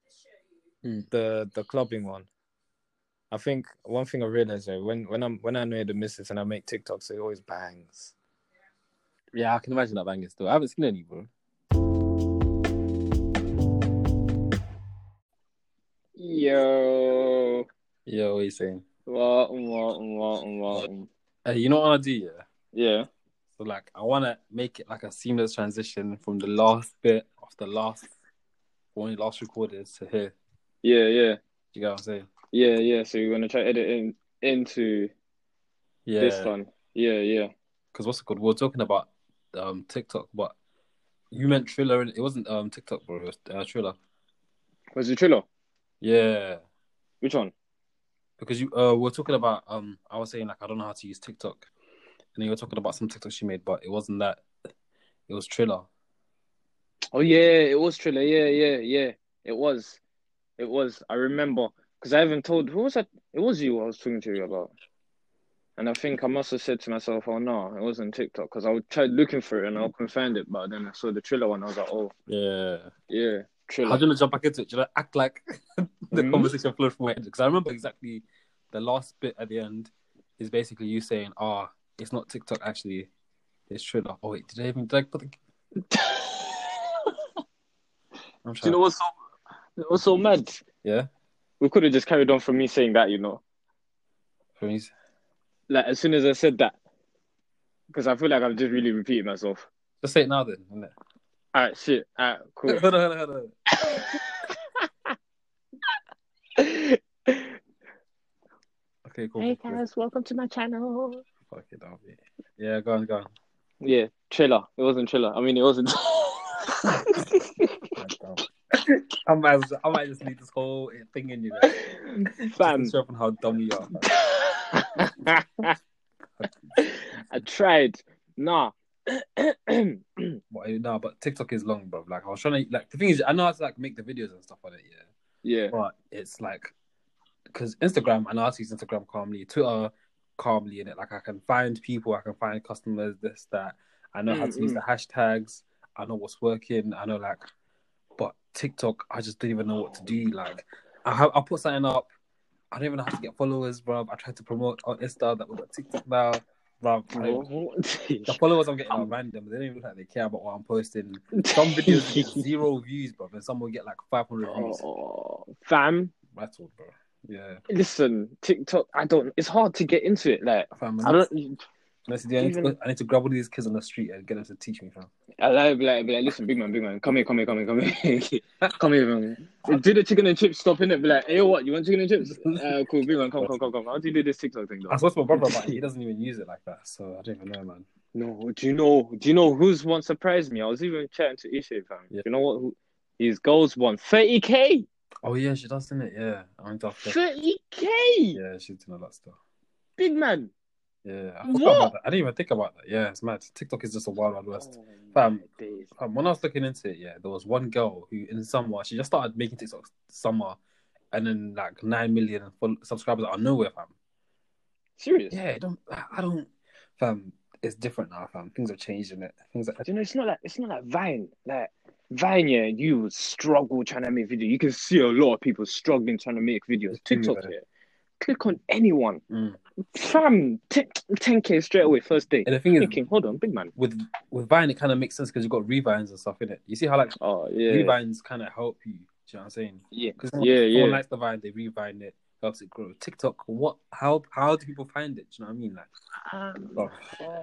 Hmm. the the clubbing one. I think one thing I realized uh, when when I'm when I know the missus and I make TikToks, it always bangs. Yeah, I can imagine that banging still. I haven't seen any, bro. Yo, Yeah, what are you saying? what, what, what, what? Hey, you know what I do, yeah? Yeah, So, like, I want to make it like a seamless transition from the last bit of the last, when you last recorded to here. yeah, yeah, You get what I'm saying? Yeah, yeah. So you're gonna try editing into Yeah. this one? Yeah, yeah. Because what's it called? We are talking about um TikTok, but you meant Triller. and It wasn't um TikTok, bro. It was uh, Triller. Was it Trillo? Yeah. Which one? Because you uh we are talking about um I was saying like I don't know how to use TikTok. And then you were talking about some TikTok she made, but it wasn't that. It was Triller. Oh yeah, it was Triller. Yeah, yeah, yeah. It was. It was. I remember because I haven't told who was that. It was you I was talking to you about. And I think I must have said to myself, "Oh no, it wasn't TikTok." Because I tried looking for it and I couldn't find it. But then I saw the Triller one. I was like, "Oh Yeah. yeah, Triller." How do you to jump back into it? Should I act like the Mhm. conversation flowed from my head? Because I remember exactly the last bit at the end is basically you saying, "Ah, it's not TikTok actually, it's Triller." Oh wait, did I even did I put the? I'm Do you know what's so? Was so mad. Yeah. We could have just carried on from me saying that, you know. From his- Like as soon as I said that, because I feel like I'm just really repeating myself. Just say it now then. innit? All right, shit. All right, cool. hold on, hold on, hold on. Okay, cool. hey cool. guys, welcome to my channel. Fuck it, that'll be. Yeah, go on, go on. Yeah, trailer. It wasn't trailer. I mean, it wasn't. I might, as- I might just leave this whole thing in you there. Fam. Just to show off how dumb you are. I tried. Nah. But, no, but TikTok is long, bro. Like I was trying to, like the thing is, I know how to like make the videos and stuff on it, yeah. yeah. But it's like, because Instagram, I know how to use Instagram calmly. Twitter, calmly in it. Like I can find people, I can find customers, this that. I know how to use Mm, the hashtags. I know what's working. I know like, TikTok, I just don't even know what to do. Like, I have I put something up. I don't even know how to get followers, bro. I tried to promote on Insta that we've got TikTok now, bro. The followers I'm getting are random. They don't even look like they care about what I'm posting. Some videos get zero views, bro, and some will get like 500 views. Oh, fam, That's all, bro. Yeah, listen, TikTok. I don't. It's hard to get into it. Like fam. I don't. Honestly, I, need to, go- I need to grab all these kids on the street and get them to teach me, fam. I like, be like, be like, listen, big man, big man, come here, come here, come here, come here, come here, man. Do the chicken and chips stop in it? Be like, hey, what? You want chicken and chips? Uh, cool, big man, come, come, come, come. How do you do this TikTok thing, though? I spoke to my brother about it. He doesn't even use it like that, so I don't even know, man. No, do you know? Do you know who's one surprised me? I was even chatting to Ishe, fam. Yeah. You know what? Who, his goals won thirty k, Oh yeah, she does, isn't it? Yeah, I mean, tough. thirty k, Yeah, she's doing a lot of stuff. big man. Yeah, I forgot What? about that. I didn't even think about that. Yeah, it's mad. TikTok is just a wild, wild west. Oh, Fam. Um, when I was looking into it, yeah, there was one girl who in summer she just started making TikToks summer, and then like nine million subscribers out of nowhere, fam. Serious? Yeah, I don't, I don't, fam. It's different now, fam. Things have changed in it. Things like you know? It's not like it's not like Vine. Like Vine, yeah, you struggle trying to make video. You can see a lot of people struggling trying to make videos. TikTok, yeah, click on anyone, Mm. fam, ten k straight away first day. And the thing is, Thinking, hold on, big man. with with Vine, it kind of makes sense because you've got revines and stuff in it. You see how like Oh yeah, revines kind of help you. Do you know what I'm saying? yeah, Because Yeah, yeah. someone likes the vine, they revine it, helps it grow. TikTok, what? How how do people find it? Do you know what I mean? Like, Um, oh,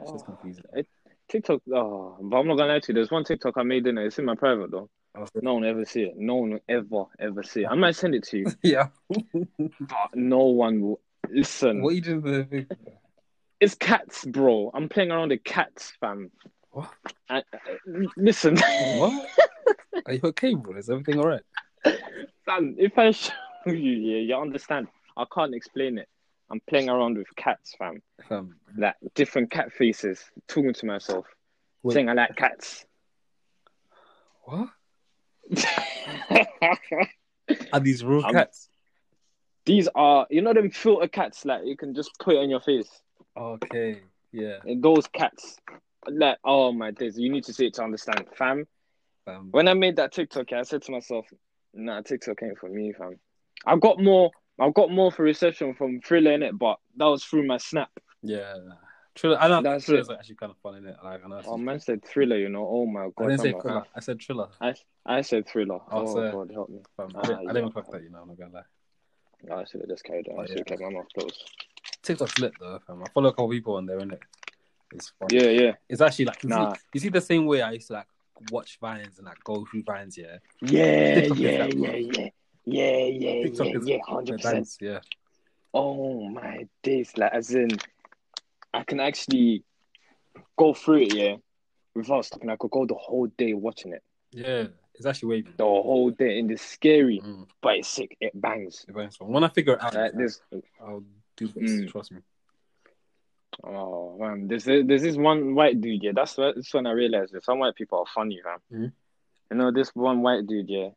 it's just confusing. TikTok. Oh, but I'm not gonna lie to you. There's one TikTok I made in it. It's in my private though. No one ever see it. No one will ever ever see it. I might send it to you, yeah. but no one will listen. What are you doing with the It's cats, bro. I'm playing around with cats, fam. What? I, I- listen, What? Are you okay, bro? Is everything all right? fam. If I show you, yeah, you understand. I can't explain it. I'm playing around with cats, fam. Um, Like different cat faces, talking to myself, Wait. saying I like cats. what? Are these real I'm- cats? These are, you know, them filter cats. Like you can just put it on your face. Okay, yeah. And those cats, like, oh my days, you need to see it to understand, fam. Um, When I made that TikTok, I said to myself, "Nah, TikTok ain't for me, fam." I got more, I got more for reception from Thriller in it, but that was through my snap. yeah. Triller, I know That's Triller's it. actually kind of fun in it. Like, I know. Oh man, said Thriller, you know. Oh my God. I didn't say I'm like, Thriller. I said thriller. I, I said Thriller. Oh, Oh, sorry. god, help me. Fam. I Ah, didn't, I didn't yeah. even clock that, you know. I'm not gonna lie. No, I should have just carried on. Oh, I should have yeah. kept my mouth closed. TikTok's lit though, fam. I follow a couple people on there, innit? It's fun. Yeah, yeah, It's actually like you, Nah. see, you see the same way I used to like watch vines and like go through vines, yeah. yeah, TikTok is yeah, that, bro. yeah, yeah, yeah, yeah, TikTok yeah, is yeah, hundred percent. dance, yeah. Oh my days, like as in, I can actually go through it, yeah, without stopping. I could go the whole day watching it, Yeah, it's actually wavy. the whole day, and it's scary, Mm, but it's sick. It bangs. it bangs. When I figure it out, this. I'll do this. Mm. Trust me. Oh man, there's there's this is one white dude, yeah. That's what- that's when I realized that some white people are funny, fam. Mhm. You know, this one white dude, yeah.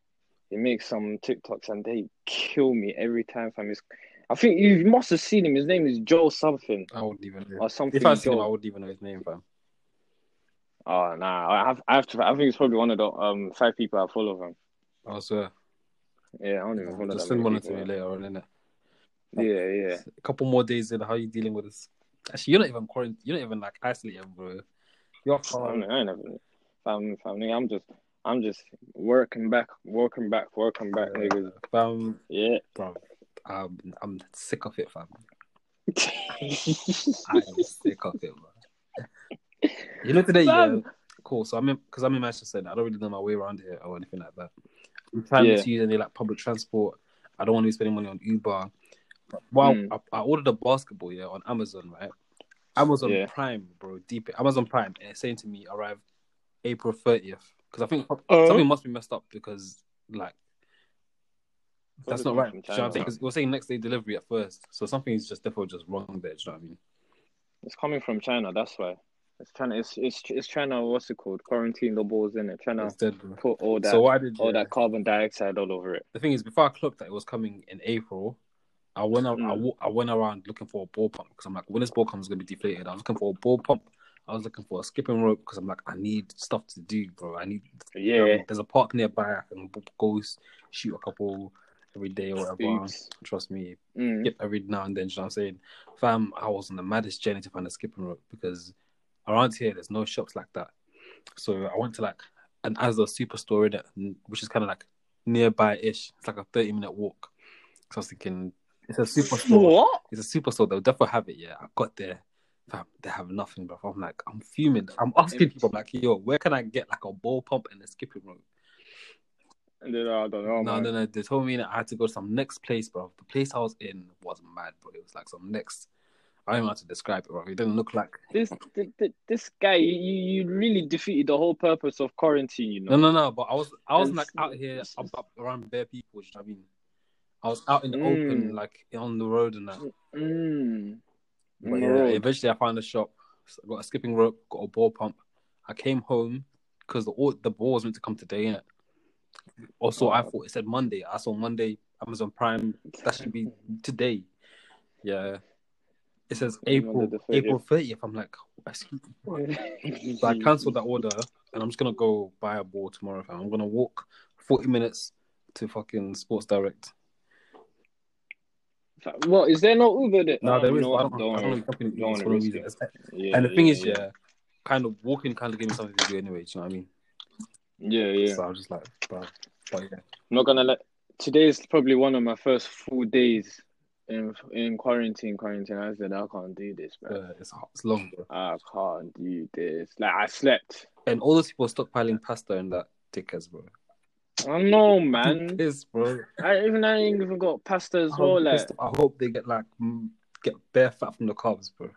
He makes some TikToks and they kill me every time, fam. It's, I think you must have seen him. His name is Joe something I wouldn't even know. or something. If I seen him, I wouldn't even know his name, fam. Oh nah, I have I have to. I think it's probably one of the um five people I follow him. I swear. Yeah, I don't even follow Just send one to me later on, innit? Yeah, yeah. A couple more days in. How are you dealing with this? Actually, you're not even quarantined. You're not even like isolated, bro. You're fine. I ain't never, fam, fam, nigga, I'm just, I'm just working back, working back, working back, niggas. Fam, Yeah. bro, um, I'm sick of it, fam. I am sick of it, bro. You know today, yeah. Cool. So I'm in because I'm in Manchester. I don't really know my way around here or anything like that. I'm trying Yeah. to use any like public transport. I don't want to be spending money on Uber. Well, Mm. I, I ordered a basketball yeah on Amazon, right? Amazon Yeah. Prime, bro, deep Amazon Prime, and it's saying to me arrive April 30th because I think Uh. something must be messed up because like that's not right. you know I'm saying? China. 'Cause it saying next day delivery at first, so something is just definitely just wrong there. Do you know what I mean? It's coming from China. That's why. It's trying. It's it's it's to what's it called? Quarantine the balls in it. Trying to dead, put all that So I did, all yeah, that carbon dioxide all over it. the thing is, before I clocked that it was coming in April, I went ar- I, Mm. wa- I went around looking for a ball pump because I'm like, when this ball comes, it's gonna be deflated. I was looking for a ball pump. I was looking for a skipping rope because I'm like, I need stuff to do, bro. I need. Yeah. um, there's a park nearby. I can go shoot a couple every day or whatever. Oops. Trust me, Mm. skip every now and then. You know what I'm saying? Fam, I was on the maddest journey to find a skipping rope because around here there's no shops like that. So I went to like an Asda superstore it, which is kind of like nearby ish. It's like a 30 minute walk. So I was thinking, it's a superstore. What? It's a superstore. They'll definitely have it. Yeah, I got there. Fam, they have nothing, bro. I'm like, I'm fuming. I'm asking people, I'm like, yo, where can I get like a ball pump and a skipping rope? And then, I don't know. no, man. no, no. They told me that I had to go to some next place, bro. The place I was in was mad, bro. It was like some next. I don't know how to describe it, bro. It didn't look like. This th- th- this guy, you, you really defeated the whole purpose of quarantine. You know. No, no, no. But I was, I was like out here up, up around bare people. You know I mean? I was out in the Mm. open, like on the road and that. Mm. But yeah, eventually I found a shop, i got a skipping rope, got a ball pump. I came home because the the ball was meant to come today, innit? Also, oh. I Oh. thought it said Monday. I saw Monday, Amazon Prime. That should be today. Yeah. It says April the 30th. April 30th. I'm like. So I cancelled that order and I'm just gonna go buy a ball tomorrow. Fam. I'm gonna walk 40 minutes to fucking Sports Direct. What is there no Uber there? No, Oh, there you is. but I don't, Don't I don't know worry. the company Don't it's wanna for no risk reason. it. Yeah, And the thing yeah, is, yeah, kind of walking kind of gave me something to do anyway. Do you know what I mean? Yeah, yeah. So I was just like, bro, but yeah, I'm not gonna let. Today is probably one of my first full days in in quarantine. Quarantine. I said I can't do this, man. uh, it's it's long, bro. I can't do this. Like I slept. And all those people stockpiling pasta and that dickheads, bro. I know, man. Piss, bro. I even I ain't even got pasta as I'm well. Like. I hope they get like get bare fat from the carbs, bro.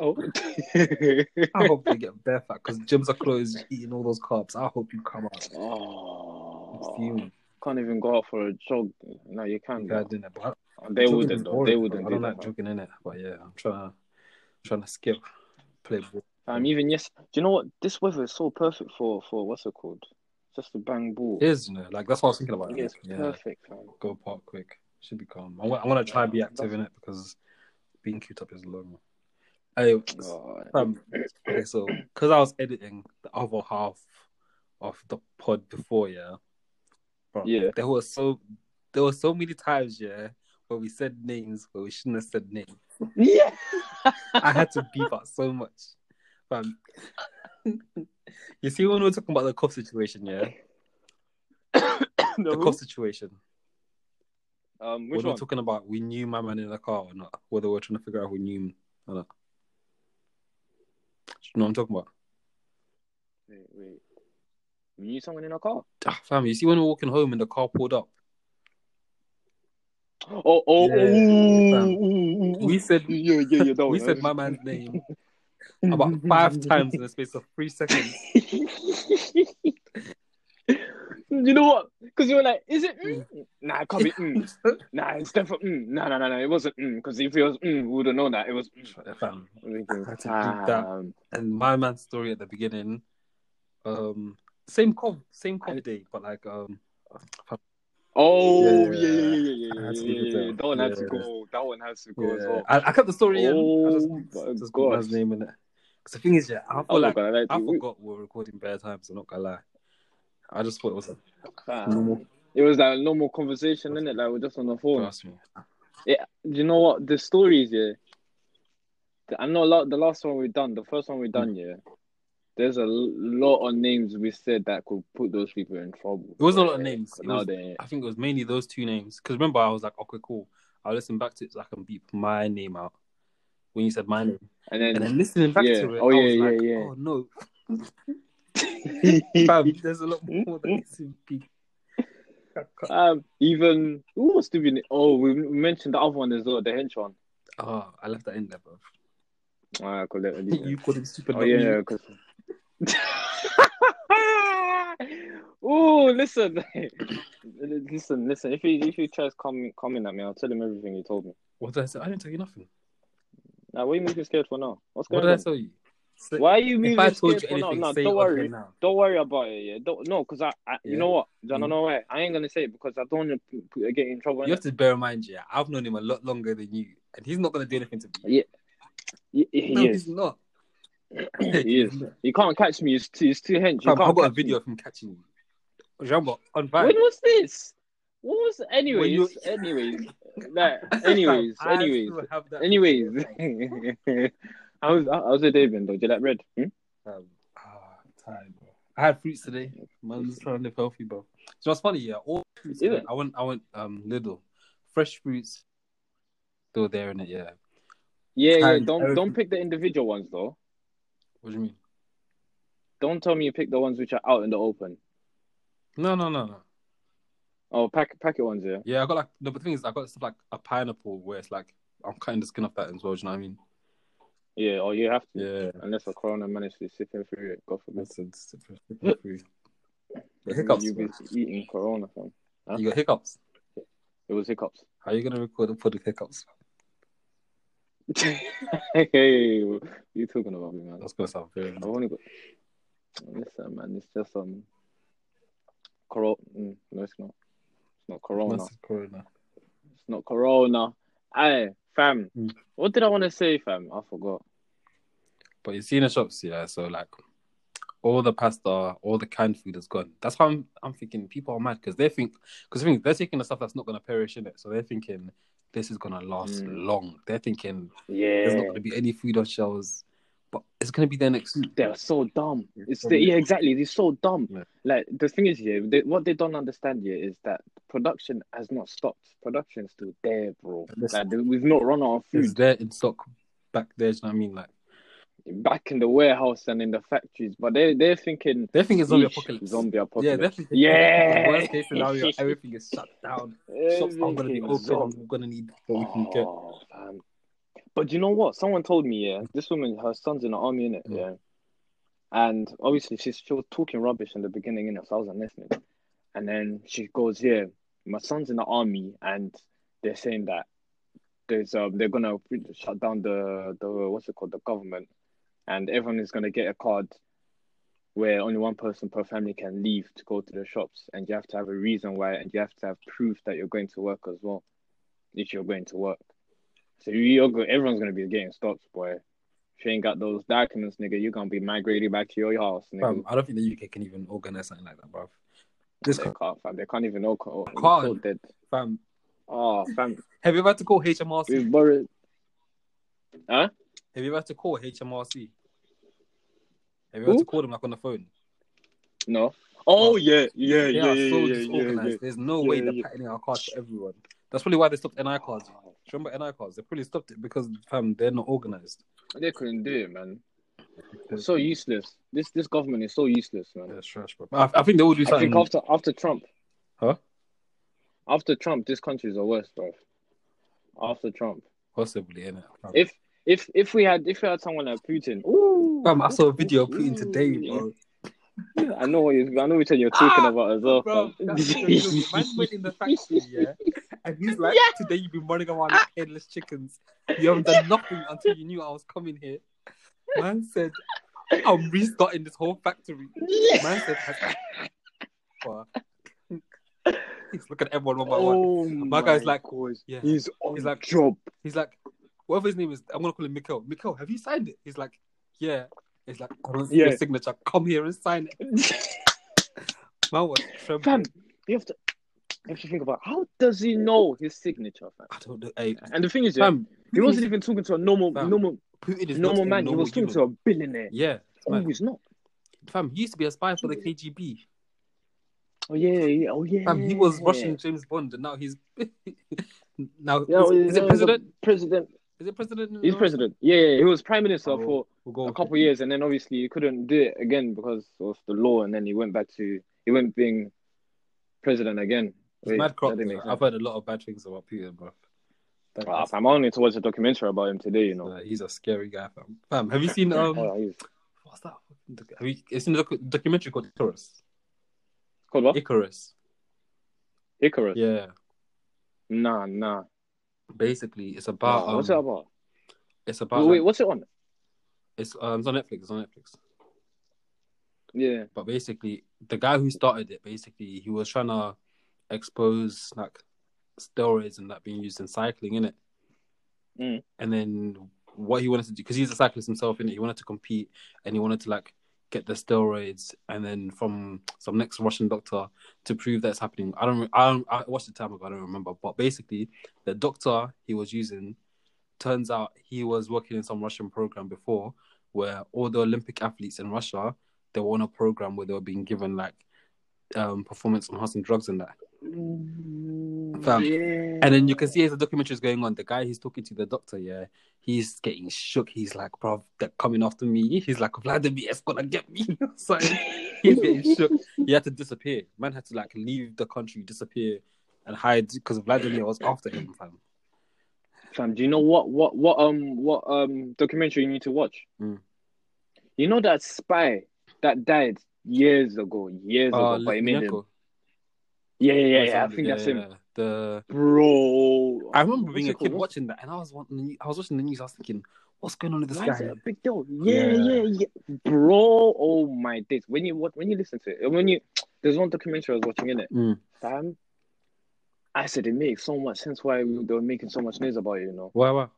Oh, I hope they get bare fat because gyms are closed, eating all those carbs. I hope you come out. Oh, fuming. can't even go out for a jog. No, you can. Yeah, I Though. didn't, but They wouldn't though. boring, They wouldn't I do don't like that. jogging in it, but yeah, I'm trying to trying to skip play ball. Um, even yes. Do you know what? This weather is so perfect for for what's it called? Just a bang ball. It is, you know, like that's what I was thinking about. Yeah, it's yeah, perfect, man. go park quick. Should be calm. I want, I want to try and be active in it because being cute up is long. Oh, um, okay, so because I was editing the other half of the pod before, yeah, bro, Yeah. there was so there were so many times, yeah, where we said names where we shouldn't have said names. yeah. I had to beep out so much. You see, when we were talking about the cough situation, yeah, the cough situation. um, When which we're one? talking about we knew my man in the car or not, whether we are trying to figure out who knew him or not. You know what I'm talking about? Wait, wait. You knew someone in a car? Ah, fam, you see when we we're walking home and the car pulled up, Oh, oh, Yeah, ooh, we said yeah, yeah, yeah. We said my man's name about five times in the space of three seconds. you know what? Because you were like, is it? Mm? Nah, it can't be. Mm. Nah, it's definitely. Mm. Nah, nah, nah, nah. It wasn't. Because if it was, mm, we would have known that it was. Mm. Fam. I'm thinking, I had to beat that. And my man's story at the beginning, um, same cough, same cough day, but like um, Oh, Yeah, yeah, yeah, yeah, yeah, yeah, yeah, leave it yeah, yeah. That one had to Yeah. go. That one has to go as well. I, I kept the story in. I Oh just, my just put man's God. name in it. Because the thing is, yeah, I feel Oh like god, I like I forgot we were recording bare times. I'm not gonna lie. I just thought it was a Fam. normal. It was like a normal conversation, innit? Like we're just on the phone. Trust me. Yeah, do you know what the stories? Yeah, I know a lot. The last one we've done, the first one we've done, yeah. there's a lot of names we said that could put those people in trouble. It wasn't a lot of names. Now was- they I think it was mainly those two names. Because remember, I was like, okay, cool. I'll listen back to it so I can beep my name out when you said my name. and then And then listening back Yeah. to it, Oh, I yeah, was yeah, like, yeah. oh no, fam, there's a lot more than beep. um, even who was to be? Oh, we mentioned the other one as well, the hench one. Oh, I left that in there, bro. Ah, I let it you called him stupid. Oh yeah, because. oh, listen, listen, listen. If he if he tries coming coming at me, I'll tell him everything he told me. What did I say? I didn't tell you nothing. Now, what are you moving scared for now? What's going What did I on? tell you? Why are you moving If I told you anything, No, say don't worry. Don't worry about it. Yeah, don't no, because I, I you know what? I don't Mm. know why. I ain't gonna say it because I don't want to get in trouble. You have to bear in mind, yeah, I've known him a lot longer than you, and he's not gonna do anything to me. Yeah. He, he no, is. he's not. He is. You can't catch me. It's too, it's too hench. You Fam, can't I've got a catch me. video of him catching you. Jumbo on fire. When was this? What was? Anyways, anyways, like, anyways, anyways, still have that anyways. I was, I was a David though. you like red? Hmm? Um, ah, time, bro. I had fruits today. Man's trying to live healthy, bro. So what's funny, yeah. All fruits today. I went, I went, um, Lidl, fresh fruits, still there in it, yeah. Yeah, yeah. Don't everything- don't pick the individual ones though. What do you mean? Don't tell me you pick the ones which are out in the open. No, no, no, no. Oh, pack packet ones, yeah. Yeah, I got like no, but the thing is, I got stuff like a pineapple where it's like I'm cutting the skin off that as well. Do you know what I mean? Yeah, or you have to. Yeah. Unless a corona managed to sip in through it, God forbid. That's a, The hiccups. You've been eating corona, fam. Huh? You got hiccups. It was hiccups. How are you gonna record and put the hiccups? hey, what you talking about me, man? That's gonna sound very. I've only got. Listen, man, it's just um. Corona. Mm, no, it's not. It's not corona. It's not corona. Hey, fam. Mm. What did I want to say, fam? I forgot. But you see in the shops, yeah. So like, all the pasta, all the canned food is gone. That's why I'm I'm thinking people are mad because they think because think they're taking the stuff that's not gonna perish in it. So they're thinking this is gonna last Mm. long. They're thinking yeah. there's not gonna be any food on shelves, but it's gonna be there next week. they're so dumb. It's the, yeah, exactly. They're so dumb. Yeah. Like the thing is, here, they, what they don't understand here is that production has not stopped. Production's still there, bro. Like we've not run out of It's food there in stock back there. You know what I mean? Like back in the warehouse and in the factories, but they they're thinking they're thinking zombie "Eesh, apocalypse. Zombie Yeah, apocalypse. they're thinking Yeah. worst case scenario, everything is shut down. Shops aren't gonna be Everything open. zombie. We're gonna need what we can get. Oh, fam. But you know what? Someone told me, yeah, this woman, her son's in the army, innit? Mm. Yeah. And obviously, she's she was talking rubbish in the beginning, innit? So I wasn't listening. And then she goes, yeah, my son's in the army, and they're saying that there's um they're gonna shut down the the what's it called the government, and everyone is gonna get a card where only one person per family can leave to go to the shops, and you have to have a reason why, and you have to have proof that you're going to work as well, if you're going to work. So you're go- everyone's gonna be getting stops, boy. If you ain't got those documents, nigga, you're gonna be migrated back to your house, nigga. Fam, I don't think the UK can even organize something like that, bro. This they can't, fam. They can't even know. Oh, Can't. dead. fam. Oh, fam. Have you ever had to call HMRC? We've borrowed. Huh? Have you ever had to call HMRC? Have you ever had to call them like on the phone? No. Oh yeah, yeah, They yeah, yeah, so yeah, yeah, yeah. There's no Yeah, way yeah, they're yeah. patterning our cards for everyone. That's probably why they stopped NI cards. Do you remember NI cards? They probably stopped it because fam, they're not organized. They couldn't do it, man. It's so useless. This this government is so useless, man. That's trash, bro. I, I think they will do I something. think after after Trump. Huh? After Trump, this country is the worst, bro. After Trump, Possibly, innit? If if if we had if we had someone like Putin, ooh, Fam, I saw a video of Putin today, bro. I know what you, I know which one you're talking Ah, about as well, Bro, that's the. Man went in the factory, yeah, and he's like, "Today you've been running around like headless chickens. You haven't done nothing until you knew I was coming here." Man said, "I'm restarting this whole factory." Man said, Bro. "He's looking at everyone one by one." Oh My guy's like, God. yeah. he's on He's like- job. He's like, whatever his name is, I'm gonna call him Mikkel. Mikkel, have you signed it? He's like, yeah. He's like, I don't see Yeah. your signature. Come here and sign it. Man was trembling. fam, you have to you have to think about how does he know his signature, fam? I don't know. Hey, And the thing is, yeah, fam, he wasn't even talking to a normal Fam, normal normal man. a He was talking human. to a billionaire. Yeah, Oh, man. he's not. fam, he used to be a spy for the KGB. Oh yeah, yeah. Oh yeah. Fam, he was Russian James Bond, and now he's now Yeah, is, is it president? President. Is it president? He's president. Yeah, yeah, he was prime minister Oh, for We'll a couple years, and then obviously he couldn't do it again because of the law, and then he went back to he went being president again. Wait, mad crop. that didn't make I've heard a lot of bad things about Putin, bro. That- Ah, fam, I only to watch a documentary about him today. You know. uh, he's a scary guy, fam. Fam, have you seen um? Oh, what's that? Have you, in the docu- documentary called Icarus. called what? Icarus. Icarus. Yeah. Nah, nah. Basically, it's about. Nah, what's um, it about? It's about. Wait, like- what's it on? it's um, it's on Netflix. It's on Netflix. Yeah. But basically, the guy who started it, basically, he was trying to expose like steroids and that being used in cycling, in it. Mm. And then what he wanted to do, because he's a cyclist himself, in it, he wanted to compete and he wanted to like get the steroids, and then from some next Russian doctor to prove that's happening. I don't, I don't, I watched the time ago, I don't remember, but basically, the doctor he was using, turns out he was working in some Russian program before, where all the Olympic athletes in Russia they were on a program where they were being given like um performance enhancing drugs and that. Fam. Yeah. And then you can see as the documentary is going on, the guy he's talking to, the doctor, yeah, he's getting shook. He's like, bro, they're coming after me. He's like, Vladimir is gonna get me. so he's getting shook. He had to disappear. Man had to like leave the country, disappear, and hide because Vladimir was after him, fam. Fam, do you know what what what um what um documentary you need to watch? Mm. You know that spy that died years ago, years Uh, ago, but he made him. Litvinenko. Yeah, yeah, yeah, yeah. I that? think that's him, The bro. I remember being a kid watching that, and I was wanting, I was watching the news. I was thinking, what's going on with this Why guy? is it a big deal? Yeah, Yeah. yeah, yeah, bro. Oh my days! When you watch, when you listen to it, when you there's one documentary I was watching in it, Mm. fam. I said it makes so much sense why they were making so much news about it. You know, why? wow.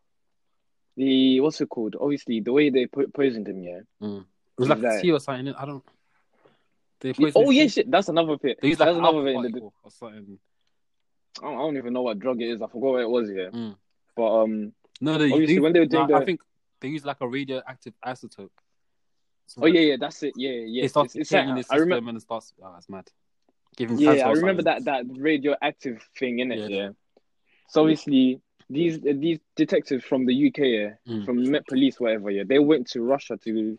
the what's it called? Obviously, the way they po- poisoned him. Yeah. It was like That- tea or something. I don't. They Yeah, Oh yeah, shit. That's another bit. They used like That's another bit. in the- or something. I don't, I don't even know what drug it is. I forgot what it was. Yeah. Mm. But um. No, they, Obviously, they- when they were doing no, I think they use like a radioactive isotope. So Oh yeah, yeah. That's it. Yeah, yeah. it starts It's, it's like, I system remember. and it starts. Oh, it's mad. Giving Yeah, I remember that that radioactive thing in it. Yeah. Yeah. So obviously these these detectives from the UK, yeah, Mm. from Met Police, whatever, yeah, they went to Russia to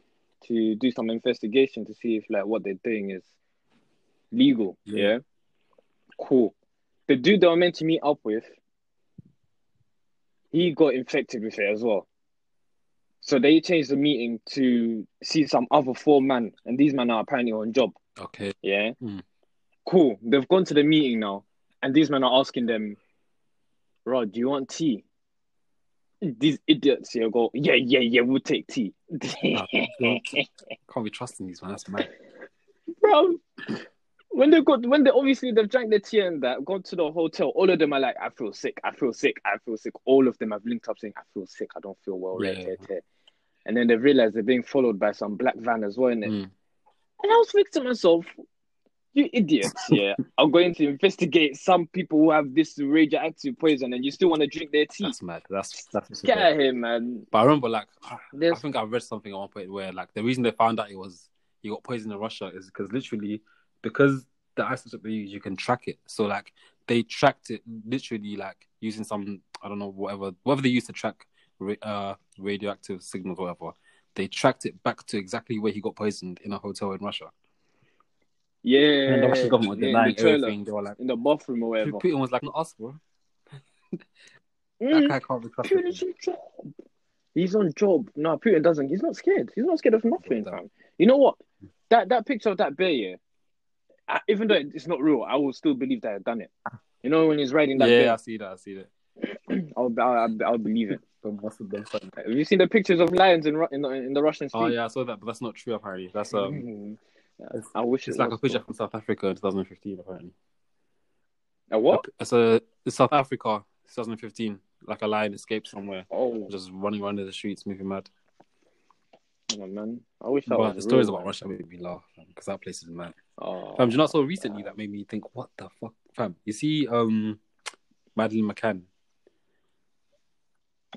to do some investigation to see if like what they're doing is legal. Yeah. Yeah. Cool. The dude they were meant to meet up with, he got infected with it as well. So they changed the meeting to see some other four men, and these men are apparently on job. Okay. Yeah. Mm. Cool. They've gone to the meeting now, and these men are asking them, Rod, do you want tea? These idiots here go, yeah, yeah, yeah, we'll take tea. Can't be trusting these man. That's mad. Bro, when they got, when they obviously they've drank the tea and that, gone to the hotel, all of them are like, I feel sick, I feel sick, I feel sick. All of them have linked up saying, I feel sick, I don't feel well, Yeah. right, right. And then they realize they're being followed by some black van as well, innit? Mm. And I was thinking to myself, you idiots, yeah, are going to investigate some people who have this radioactive poison and you still want to drink their tea. That's mad. That's that's. Get out of here, man. But I remember, like, I think I read something at one point where, like, the reason they found out it was he got poisoned in Russia is because literally, because the isotope they use, you can track it. So, like, they tracked it literally, like, using some, I don't know, whatever, whatever they used to track ra- uh, radioactive signals, or whatever. They tracked it back to exactly where he got poisoned in a hotel in Russia. Yeah, and the Russian government yeah, in denying the trailer, everything. They were like, in the bathroom or whatever. Putin was like, not us, bro. That Mm, guy can't be trusted. Putin's on job. He's on job. No, Putin doesn't. He's not scared. He's not scared of nothing, fam. You know what? That that picture of that bear, yeah. I, even though it's not real, I will still believe that I done it. You know when he's riding that Yeah, I see that. I see that. I'll, I'll I'll believe it. The muscle them something. Have you seen the pictures of lions in in the, in the Russian sea? Oh yeah, I saw that, but that's not true. Apparently, that's um, Mm. I wish it's it like was, a picture from South Africa in 2015. Apparently, A what? it's a it's South Africa 2015. Like a lion escaped somewhere, Oh, just running around in the streets, moving mad. on, man. I wish that But the stories real, about. Russia made me laugh because that place is mad. Oh, Fam, do you know what I saw recently that made me think, what the fuck, fam? You see, um, Madeleine McCann,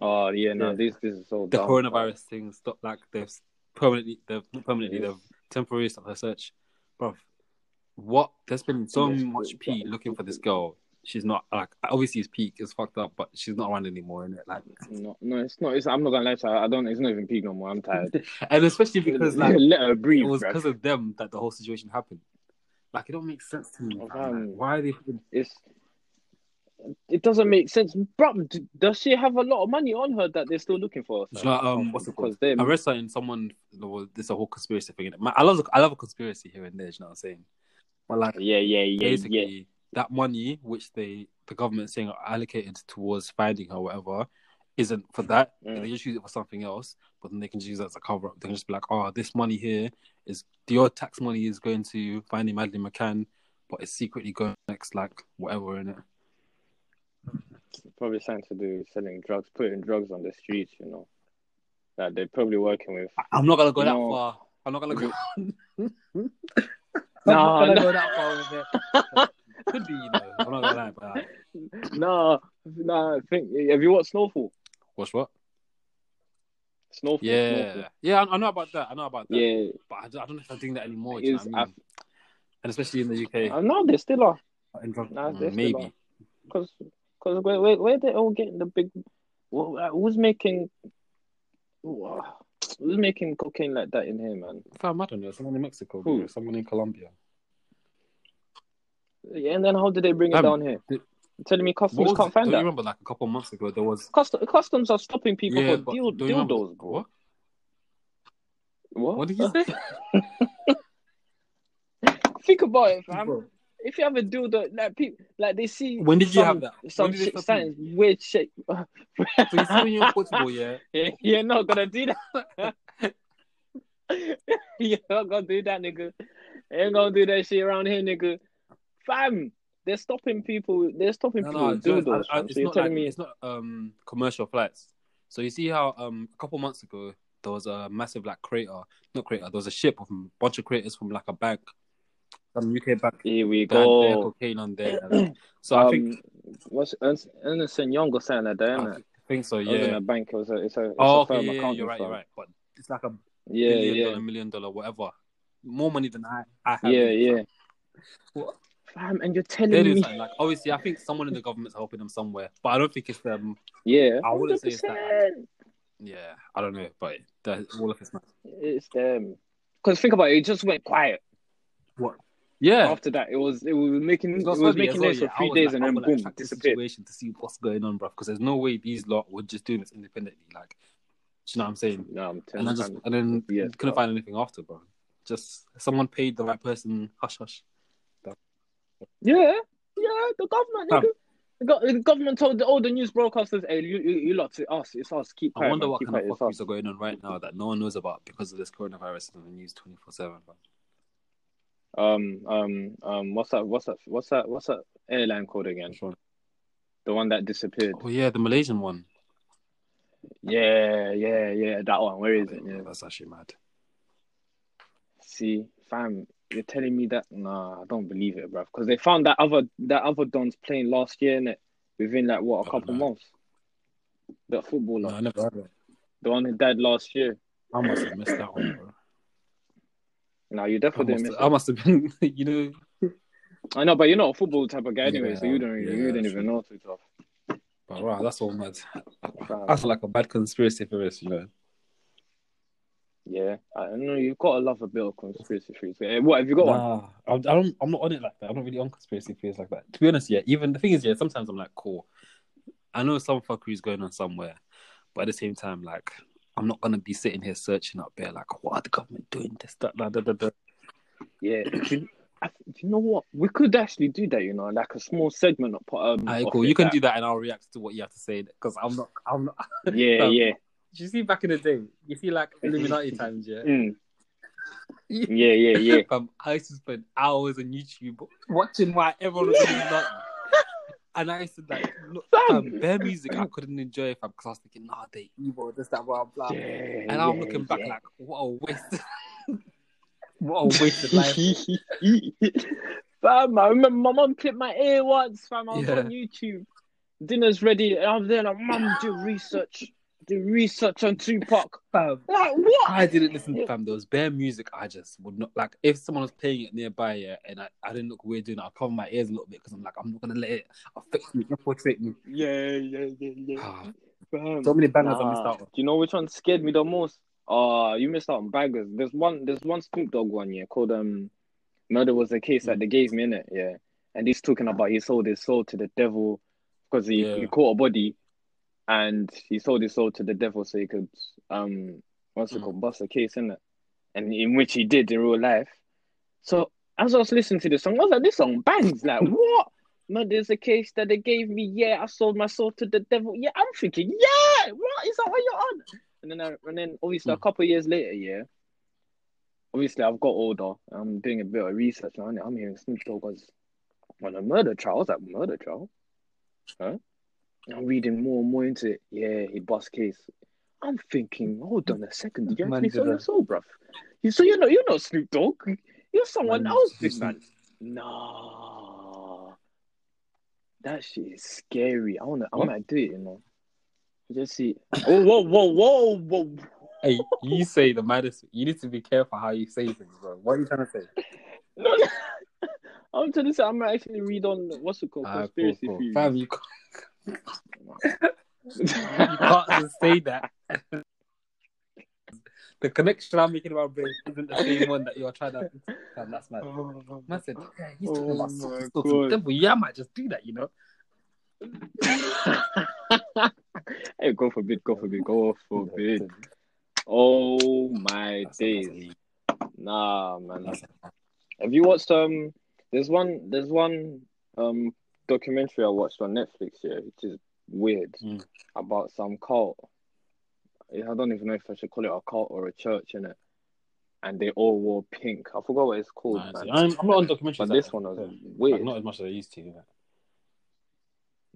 oh yeah, no, Yeah. this this is so the dumb. coronavirus thing. stopped. like they've permanently, they've not permanently, they've temporary stop her search, bro. What? There's been so Yes, much P looking for this girl. She's not like obviously it's peak, it's fucked up, but she's not around anymore, is it? Like, No, no, it's not. It's, I'm not gonna lie to you. I don't. It's not even peak no more. I'm tired. and especially because like let her breathe. it was because of them that the whole situation happened. Like, it don't make sense to me. Oh. Like, why are they? It's. It doesn't make sense, bro. Does she have a lot of money on her that they're still looking for? You know, um, what's it called? They I read something. Someone, well, this a whole conspiracy thing. I love, I love a conspiracy here and there. You know what I'm saying? But like, Yeah, yeah, yeah, basically, yeah. that money which they, the government saying are allocated towards finding her, or whatever, isn't for that. Mm. They just use it for something else. But then they can just use that as a cover up. They can just be like, oh, this money here is your tax money is going to finding Madeleine McCann, but it's secretly going next, like whatever in it. Probably something to do with selling drugs, putting drugs on the streets. You know, that they're probably working with. I'm not gonna go that No. far. I'm not gonna go. I'm No, not gonna no. go that far with it. Could be, you know. I'm not gonna lie, but like, No, no. I think. Have you watched Snowfall? what's what? Snowfall. Yeah, Snowfall. yeah, I, I know about that. I know about that. yeah. but I don't, I don't know if I'm doing that anymore. do You know what I mean? And especially in the UK, I, I know they still are. in drug- Nah, mm, maybe. Because because where, where where they all getting the big who's making who's making cocaine like that in here, man? Fam, I don't know. Someone in Mexico, Who? someone in Colombia. Yeah, and then how did they bring it Fam, down here? the- telling me customs can't it? find Don't that. you remember, like a couple months ago, there was Cust- customs are stopping people yeah, for deal- you remember- dildos, bro. What? What? What did you say? Think about it, fam. Bro, If you have a dildo, like people, like they see. When did you some, have that? Some When did they shit, stop weird shit. So you see when you're yeah, You're not gonna do that. You're not gonna do that, nigga. Ain't gonna do that shit around here, nigga. Fam, they're stopping people. They're stopping no, people no, with dildos. I- I- it's so you're not telling like, me it's not um commercial flights. So you see how um a couple months ago there was a massive like crater, not crater. There was a ship of a bunch of craters from like a bank, some UK back. here we go. cocaine on there. so I think Um, what's and Young something like that, I isn't it? think so. Yeah. a bank. It was a. It's a. It's Oh, a okay. firm Yeah, yeah, you're right. You're right. But it's like a Yeah, million yeah, dollar, million dollar, whatever. More money than I, I have. yeah, in, yeah. fam. Fam, and you're telling me, something like obviously. I think someone in the government's helping them somewhere, but I don't think it's them. yeah, I wouldn't say it's that, like- Yeah, I don't know, but all of it's not. It's them. Because think about it, it just went quiet. Yeah, After that, it was it was making it It was was funny making well, noise for yeah. Three days like, and then would, like, boom, disappeared. situation to see what's going on, bro. Because there's no way these lot were just doing this independently. Like, do you know what I'm saying? No, I'm telling then just you. and then couldn't find anything after, bro. Just someone paid the right person. Hush, hush. Yeah, yeah, the government. The, government told all the news broadcasters, "Hey, you, you, you lot, it's us, it's us. Keep I quiet, wonder man, what keep kind of fuckeries are going on right now that no one knows about because of this coronavirus on the news twenty four seven. Um, um, um, what's that? What's that? What's that? What's that airline called again? The one that disappeared. Oh yeah, the Malaysian one. Yeah, yeah, yeah, that one. Where is it? Yeah. That's actually mad. See, fam, you're telling me that? Nah, I don't believe it, bruv. Because they found that other that other Don's playing last year, innit? Within like what a Oh, couple no. months. That footballer, No, I never heard of it. the one who died last year. I must have missed that one, bro. Nah, you definitely must, didn't miss I must have been, you know. I know, but you're not a football type of guy anyway, so you don't yeah, you didn't even know too tough. But wow, that's all mad. That's like a bad conspiracy theorist, you know. Yeah, I know you've got to love a bit of conspiracy theories. Eh, What have you got one? Nah, I, I don't. I'm not on it like that. I'm not really on conspiracy theories like that. To be honest, yeah. Even the thing is, yeah. Sometimes I'm like, cool. I know some fuckery's going on somewhere, but at the same time, like, I'm not gonna be sitting here searching up there, like, what are the government doing? This, that, that, that, that, that. Yeah. do, you, I, do you know what? We could actually do that. You know, like a small segment of um. Of cool. You can that- do that, and I'll react to what you have to say because I'm not. I'm not. Yeah, Um, yeah. Do you see back in the day? You see, like Illuminati times, yeah. Mm. Yeah, yeah, yeah. Um, I used to spend hours on YouTube watching why everyone was doing nothing. And I used to like look um, bare music I couldn't enjoy if I'm because I was thinking, nah, they evil, this, that, blah, blah. Yeah, and I'm yeah, looking back yeah. like, what a waste. what a wasted life. fam, I remember my mom clipped my ear once, fam. I was on YouTube. Dinner's ready, and I'm there like, mom, do research. Do research on Tupac. Fam, Like what? I didn't listen to fam. There was bare music. I just would not like if someone was playing it nearby, yeah, and I, I didn't look weird doing it. I'll cover my ears a little bit because I'm like, I'm not gonna let it affect me, infiltrate me. Yeah, yeah, yeah, yeah. Ah, so many bangers I Nah. missed out on. Do you know which one scared me the most? Oh, you missed out on bangers. There's one. There's one Snoop Dogg one, yeah, called um, Murder was the case that they gave me in it, yeah. And he's talking about he sold his soul to the devil because he, Yeah. he caught a body, and he sold his soul to the devil so he could um, what's it Mm. called, bust a case in it, and in which he did in real life. So as I was listening to this song, I was like, this song bangs. Like what? Murder's a case that they gave me. Yeah, I sold my soul to the devil. Yeah, I'm thinking, yeah, what is that what you're on? And then, I, and then obviously a Hmm. couple of years later, yeah. Obviously, I've got older. I'm doing a bit of research now. and I'm hearing Snoop Dogg was on a murder trial. I was like, murder trial? Huh? I'm reading more and more into it. Yeah, he bust case. I'm thinking, hold on a second. Did you actually sell your soul, bruv? You so you're not you're not Snoop Dogg. You're someone Man, else, big man. Nah, that shit is scary. I wanna, I What? might do it. You know, just see. Oh, whoa, whoa, whoa, whoa. Hey, you say the maddest. You need to be careful how you say things, bro. What are you trying to say? No, no. I'm trying to say I might actually read on what's it called Ah, cool, conspiracy cool. theories. Fam, you you can't just say that. the connection I'm making about brain isn't the same one that you're trying to. Fam, that's mad. Man said, yeah, he's talking Oh about my something. God. Devil. Yeah, I might just do that, you know. hey, go forbid, go for forbid, go for forbid. Oh my That's- days. Nah, man. Have you watched um? There's one. There's one um documentary I watched on Netflix. here, which is weird Mm. about some cult. I don't even know if I should call it a cult or a church in it. And they all wore pink. I forgot what it's called. Nah. I'm, I'm not on documentaries. But this one was like, weird. not as much as I used to. Yeah.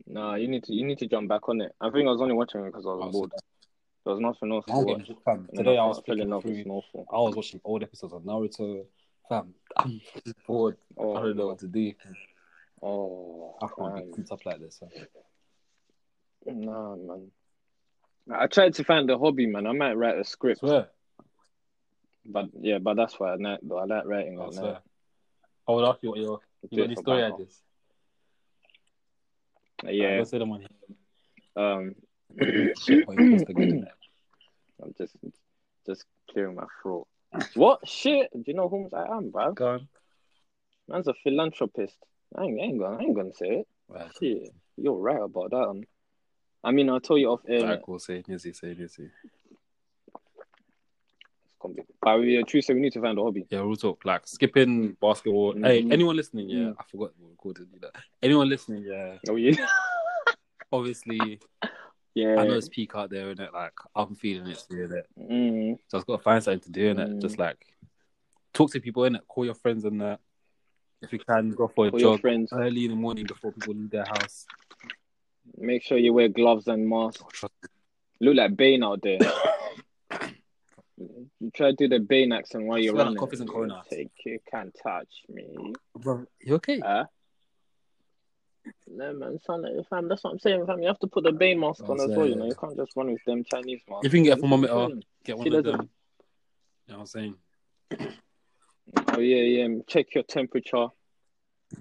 Nah, you need to you need to jump back on it. I think I was only watching it because I was Also, bored. There was nothing else to watch. fam. Today I was flicking love through. Snowfall. I was watching old episodes of Naruto. Fam, I'm bored. Oh, I don't know what to do. Oh, I can't man. cooped up like this. fam. Nah, man. I tried to find a hobby, man. I might write a I script, swear. but yeah, but that's why night though. I like writing I swear. I would ask you what your you any story ideas. Yeah. Let's say them on Um, here. Shit, what you post the good in it. I'm just just clearing my throat. What shit? Do you know whom I am, bro? Go on. Man's a philanthropist. I ain't, I ain't gonna, I ain't gonna say it. Right. Shit, you're right about that. Um, I mean, I'll tell you off air. Right, cool. Say Nizzy, say Nizzy. It's gonna be- But yeah, true. So we need to find a hobby. Yeah, real talk. Like skipping basketball. Hey, Mhm. anyone listening? Yeah, Mm. I forgot we recorded that. Anyone listening? Yeah, Oh yeah, obviously, yeah. I know it's peak out there, and it like I'm feeling it, doing it. Mm, So I've got to find something to do in it. Mm. Just like talk to people in it, call your friends and that. If you can, go for a for your jog friends, early in the morning before people leave their house. make sure you wear gloves and masks. Oh, Look like Bane out there. you try to do the Bane accent while you're running. cough isn't corona. Take, you can't touch me. Bro, you okay? Huh? No man, son, eh, fam, that's what I'm saying, fam. You have to put the Bane mask on as well, you know. You can't just run with them Chinese masks. If you can get a This is thermometer. Get one See, of there's a- them. You know what I'm saying? Oh yeah, yeah. Check your temperature.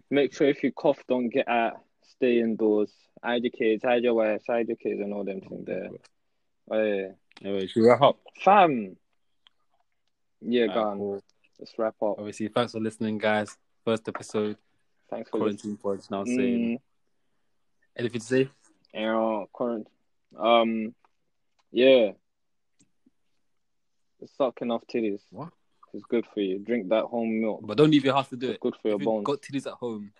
Make sure if you cough, don't get out. Stay indoors. Hide your kids, hide your wife, hide your kids, and all them things there. Oh yeah, Anyway, should we wrap up? fam. Yeah, Alright, go cool. Let's wrap up. Obviously, thanks for listening, guys. First episode, Thanks for quarantine pods. Now listening. saying Mm, anything to say? yeah, current. Um, yeah. Sucking off titties. What? It's good for you. Drink that home milk. But don't leave your house to do It's it. good for your If bones. you've got titties at home,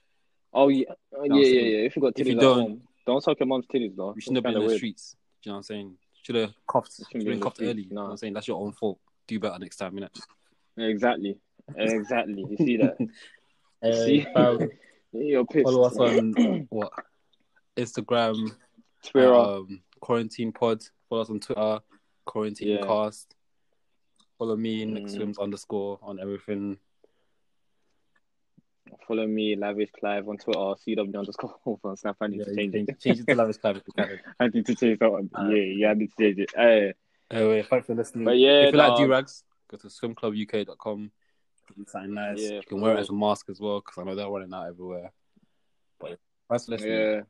Oh yeah, oh, yeah, yeah, yeah. If you got if titties you at don't- home, don't suck your mom's titties though. you shouldn't have been in the streets. Do you know what I'm saying? Should have coughed. Shouldn't Should be have been coughed streets, early. You know what I'm saying? That's your own fault. Do better next time, innit? Exactly, exactly. You see that? Uh, See? fam, You're pissed. follow us on what? Instagram, Twitter. um, Quarantine Pod. Follow us on Twitter, Quarantine Yeah. Cast. Follow me, Nick Mm. Swims underscore on everything. follow me, Lavish Clive on Twitter, CW underscore on Snap. I need Yeah, to change it. change it to Lavish Clive. I need to change that one. Uh, yeah, yeah, I need to change it. Uh, Anyway, thanks for listening. But yeah, if you like no, do-rags, go to swimclubuk.com. Something nice. Yeah, you can wear it as a mask as well because I know they're running out everywhere. But thanks for listening. yeah.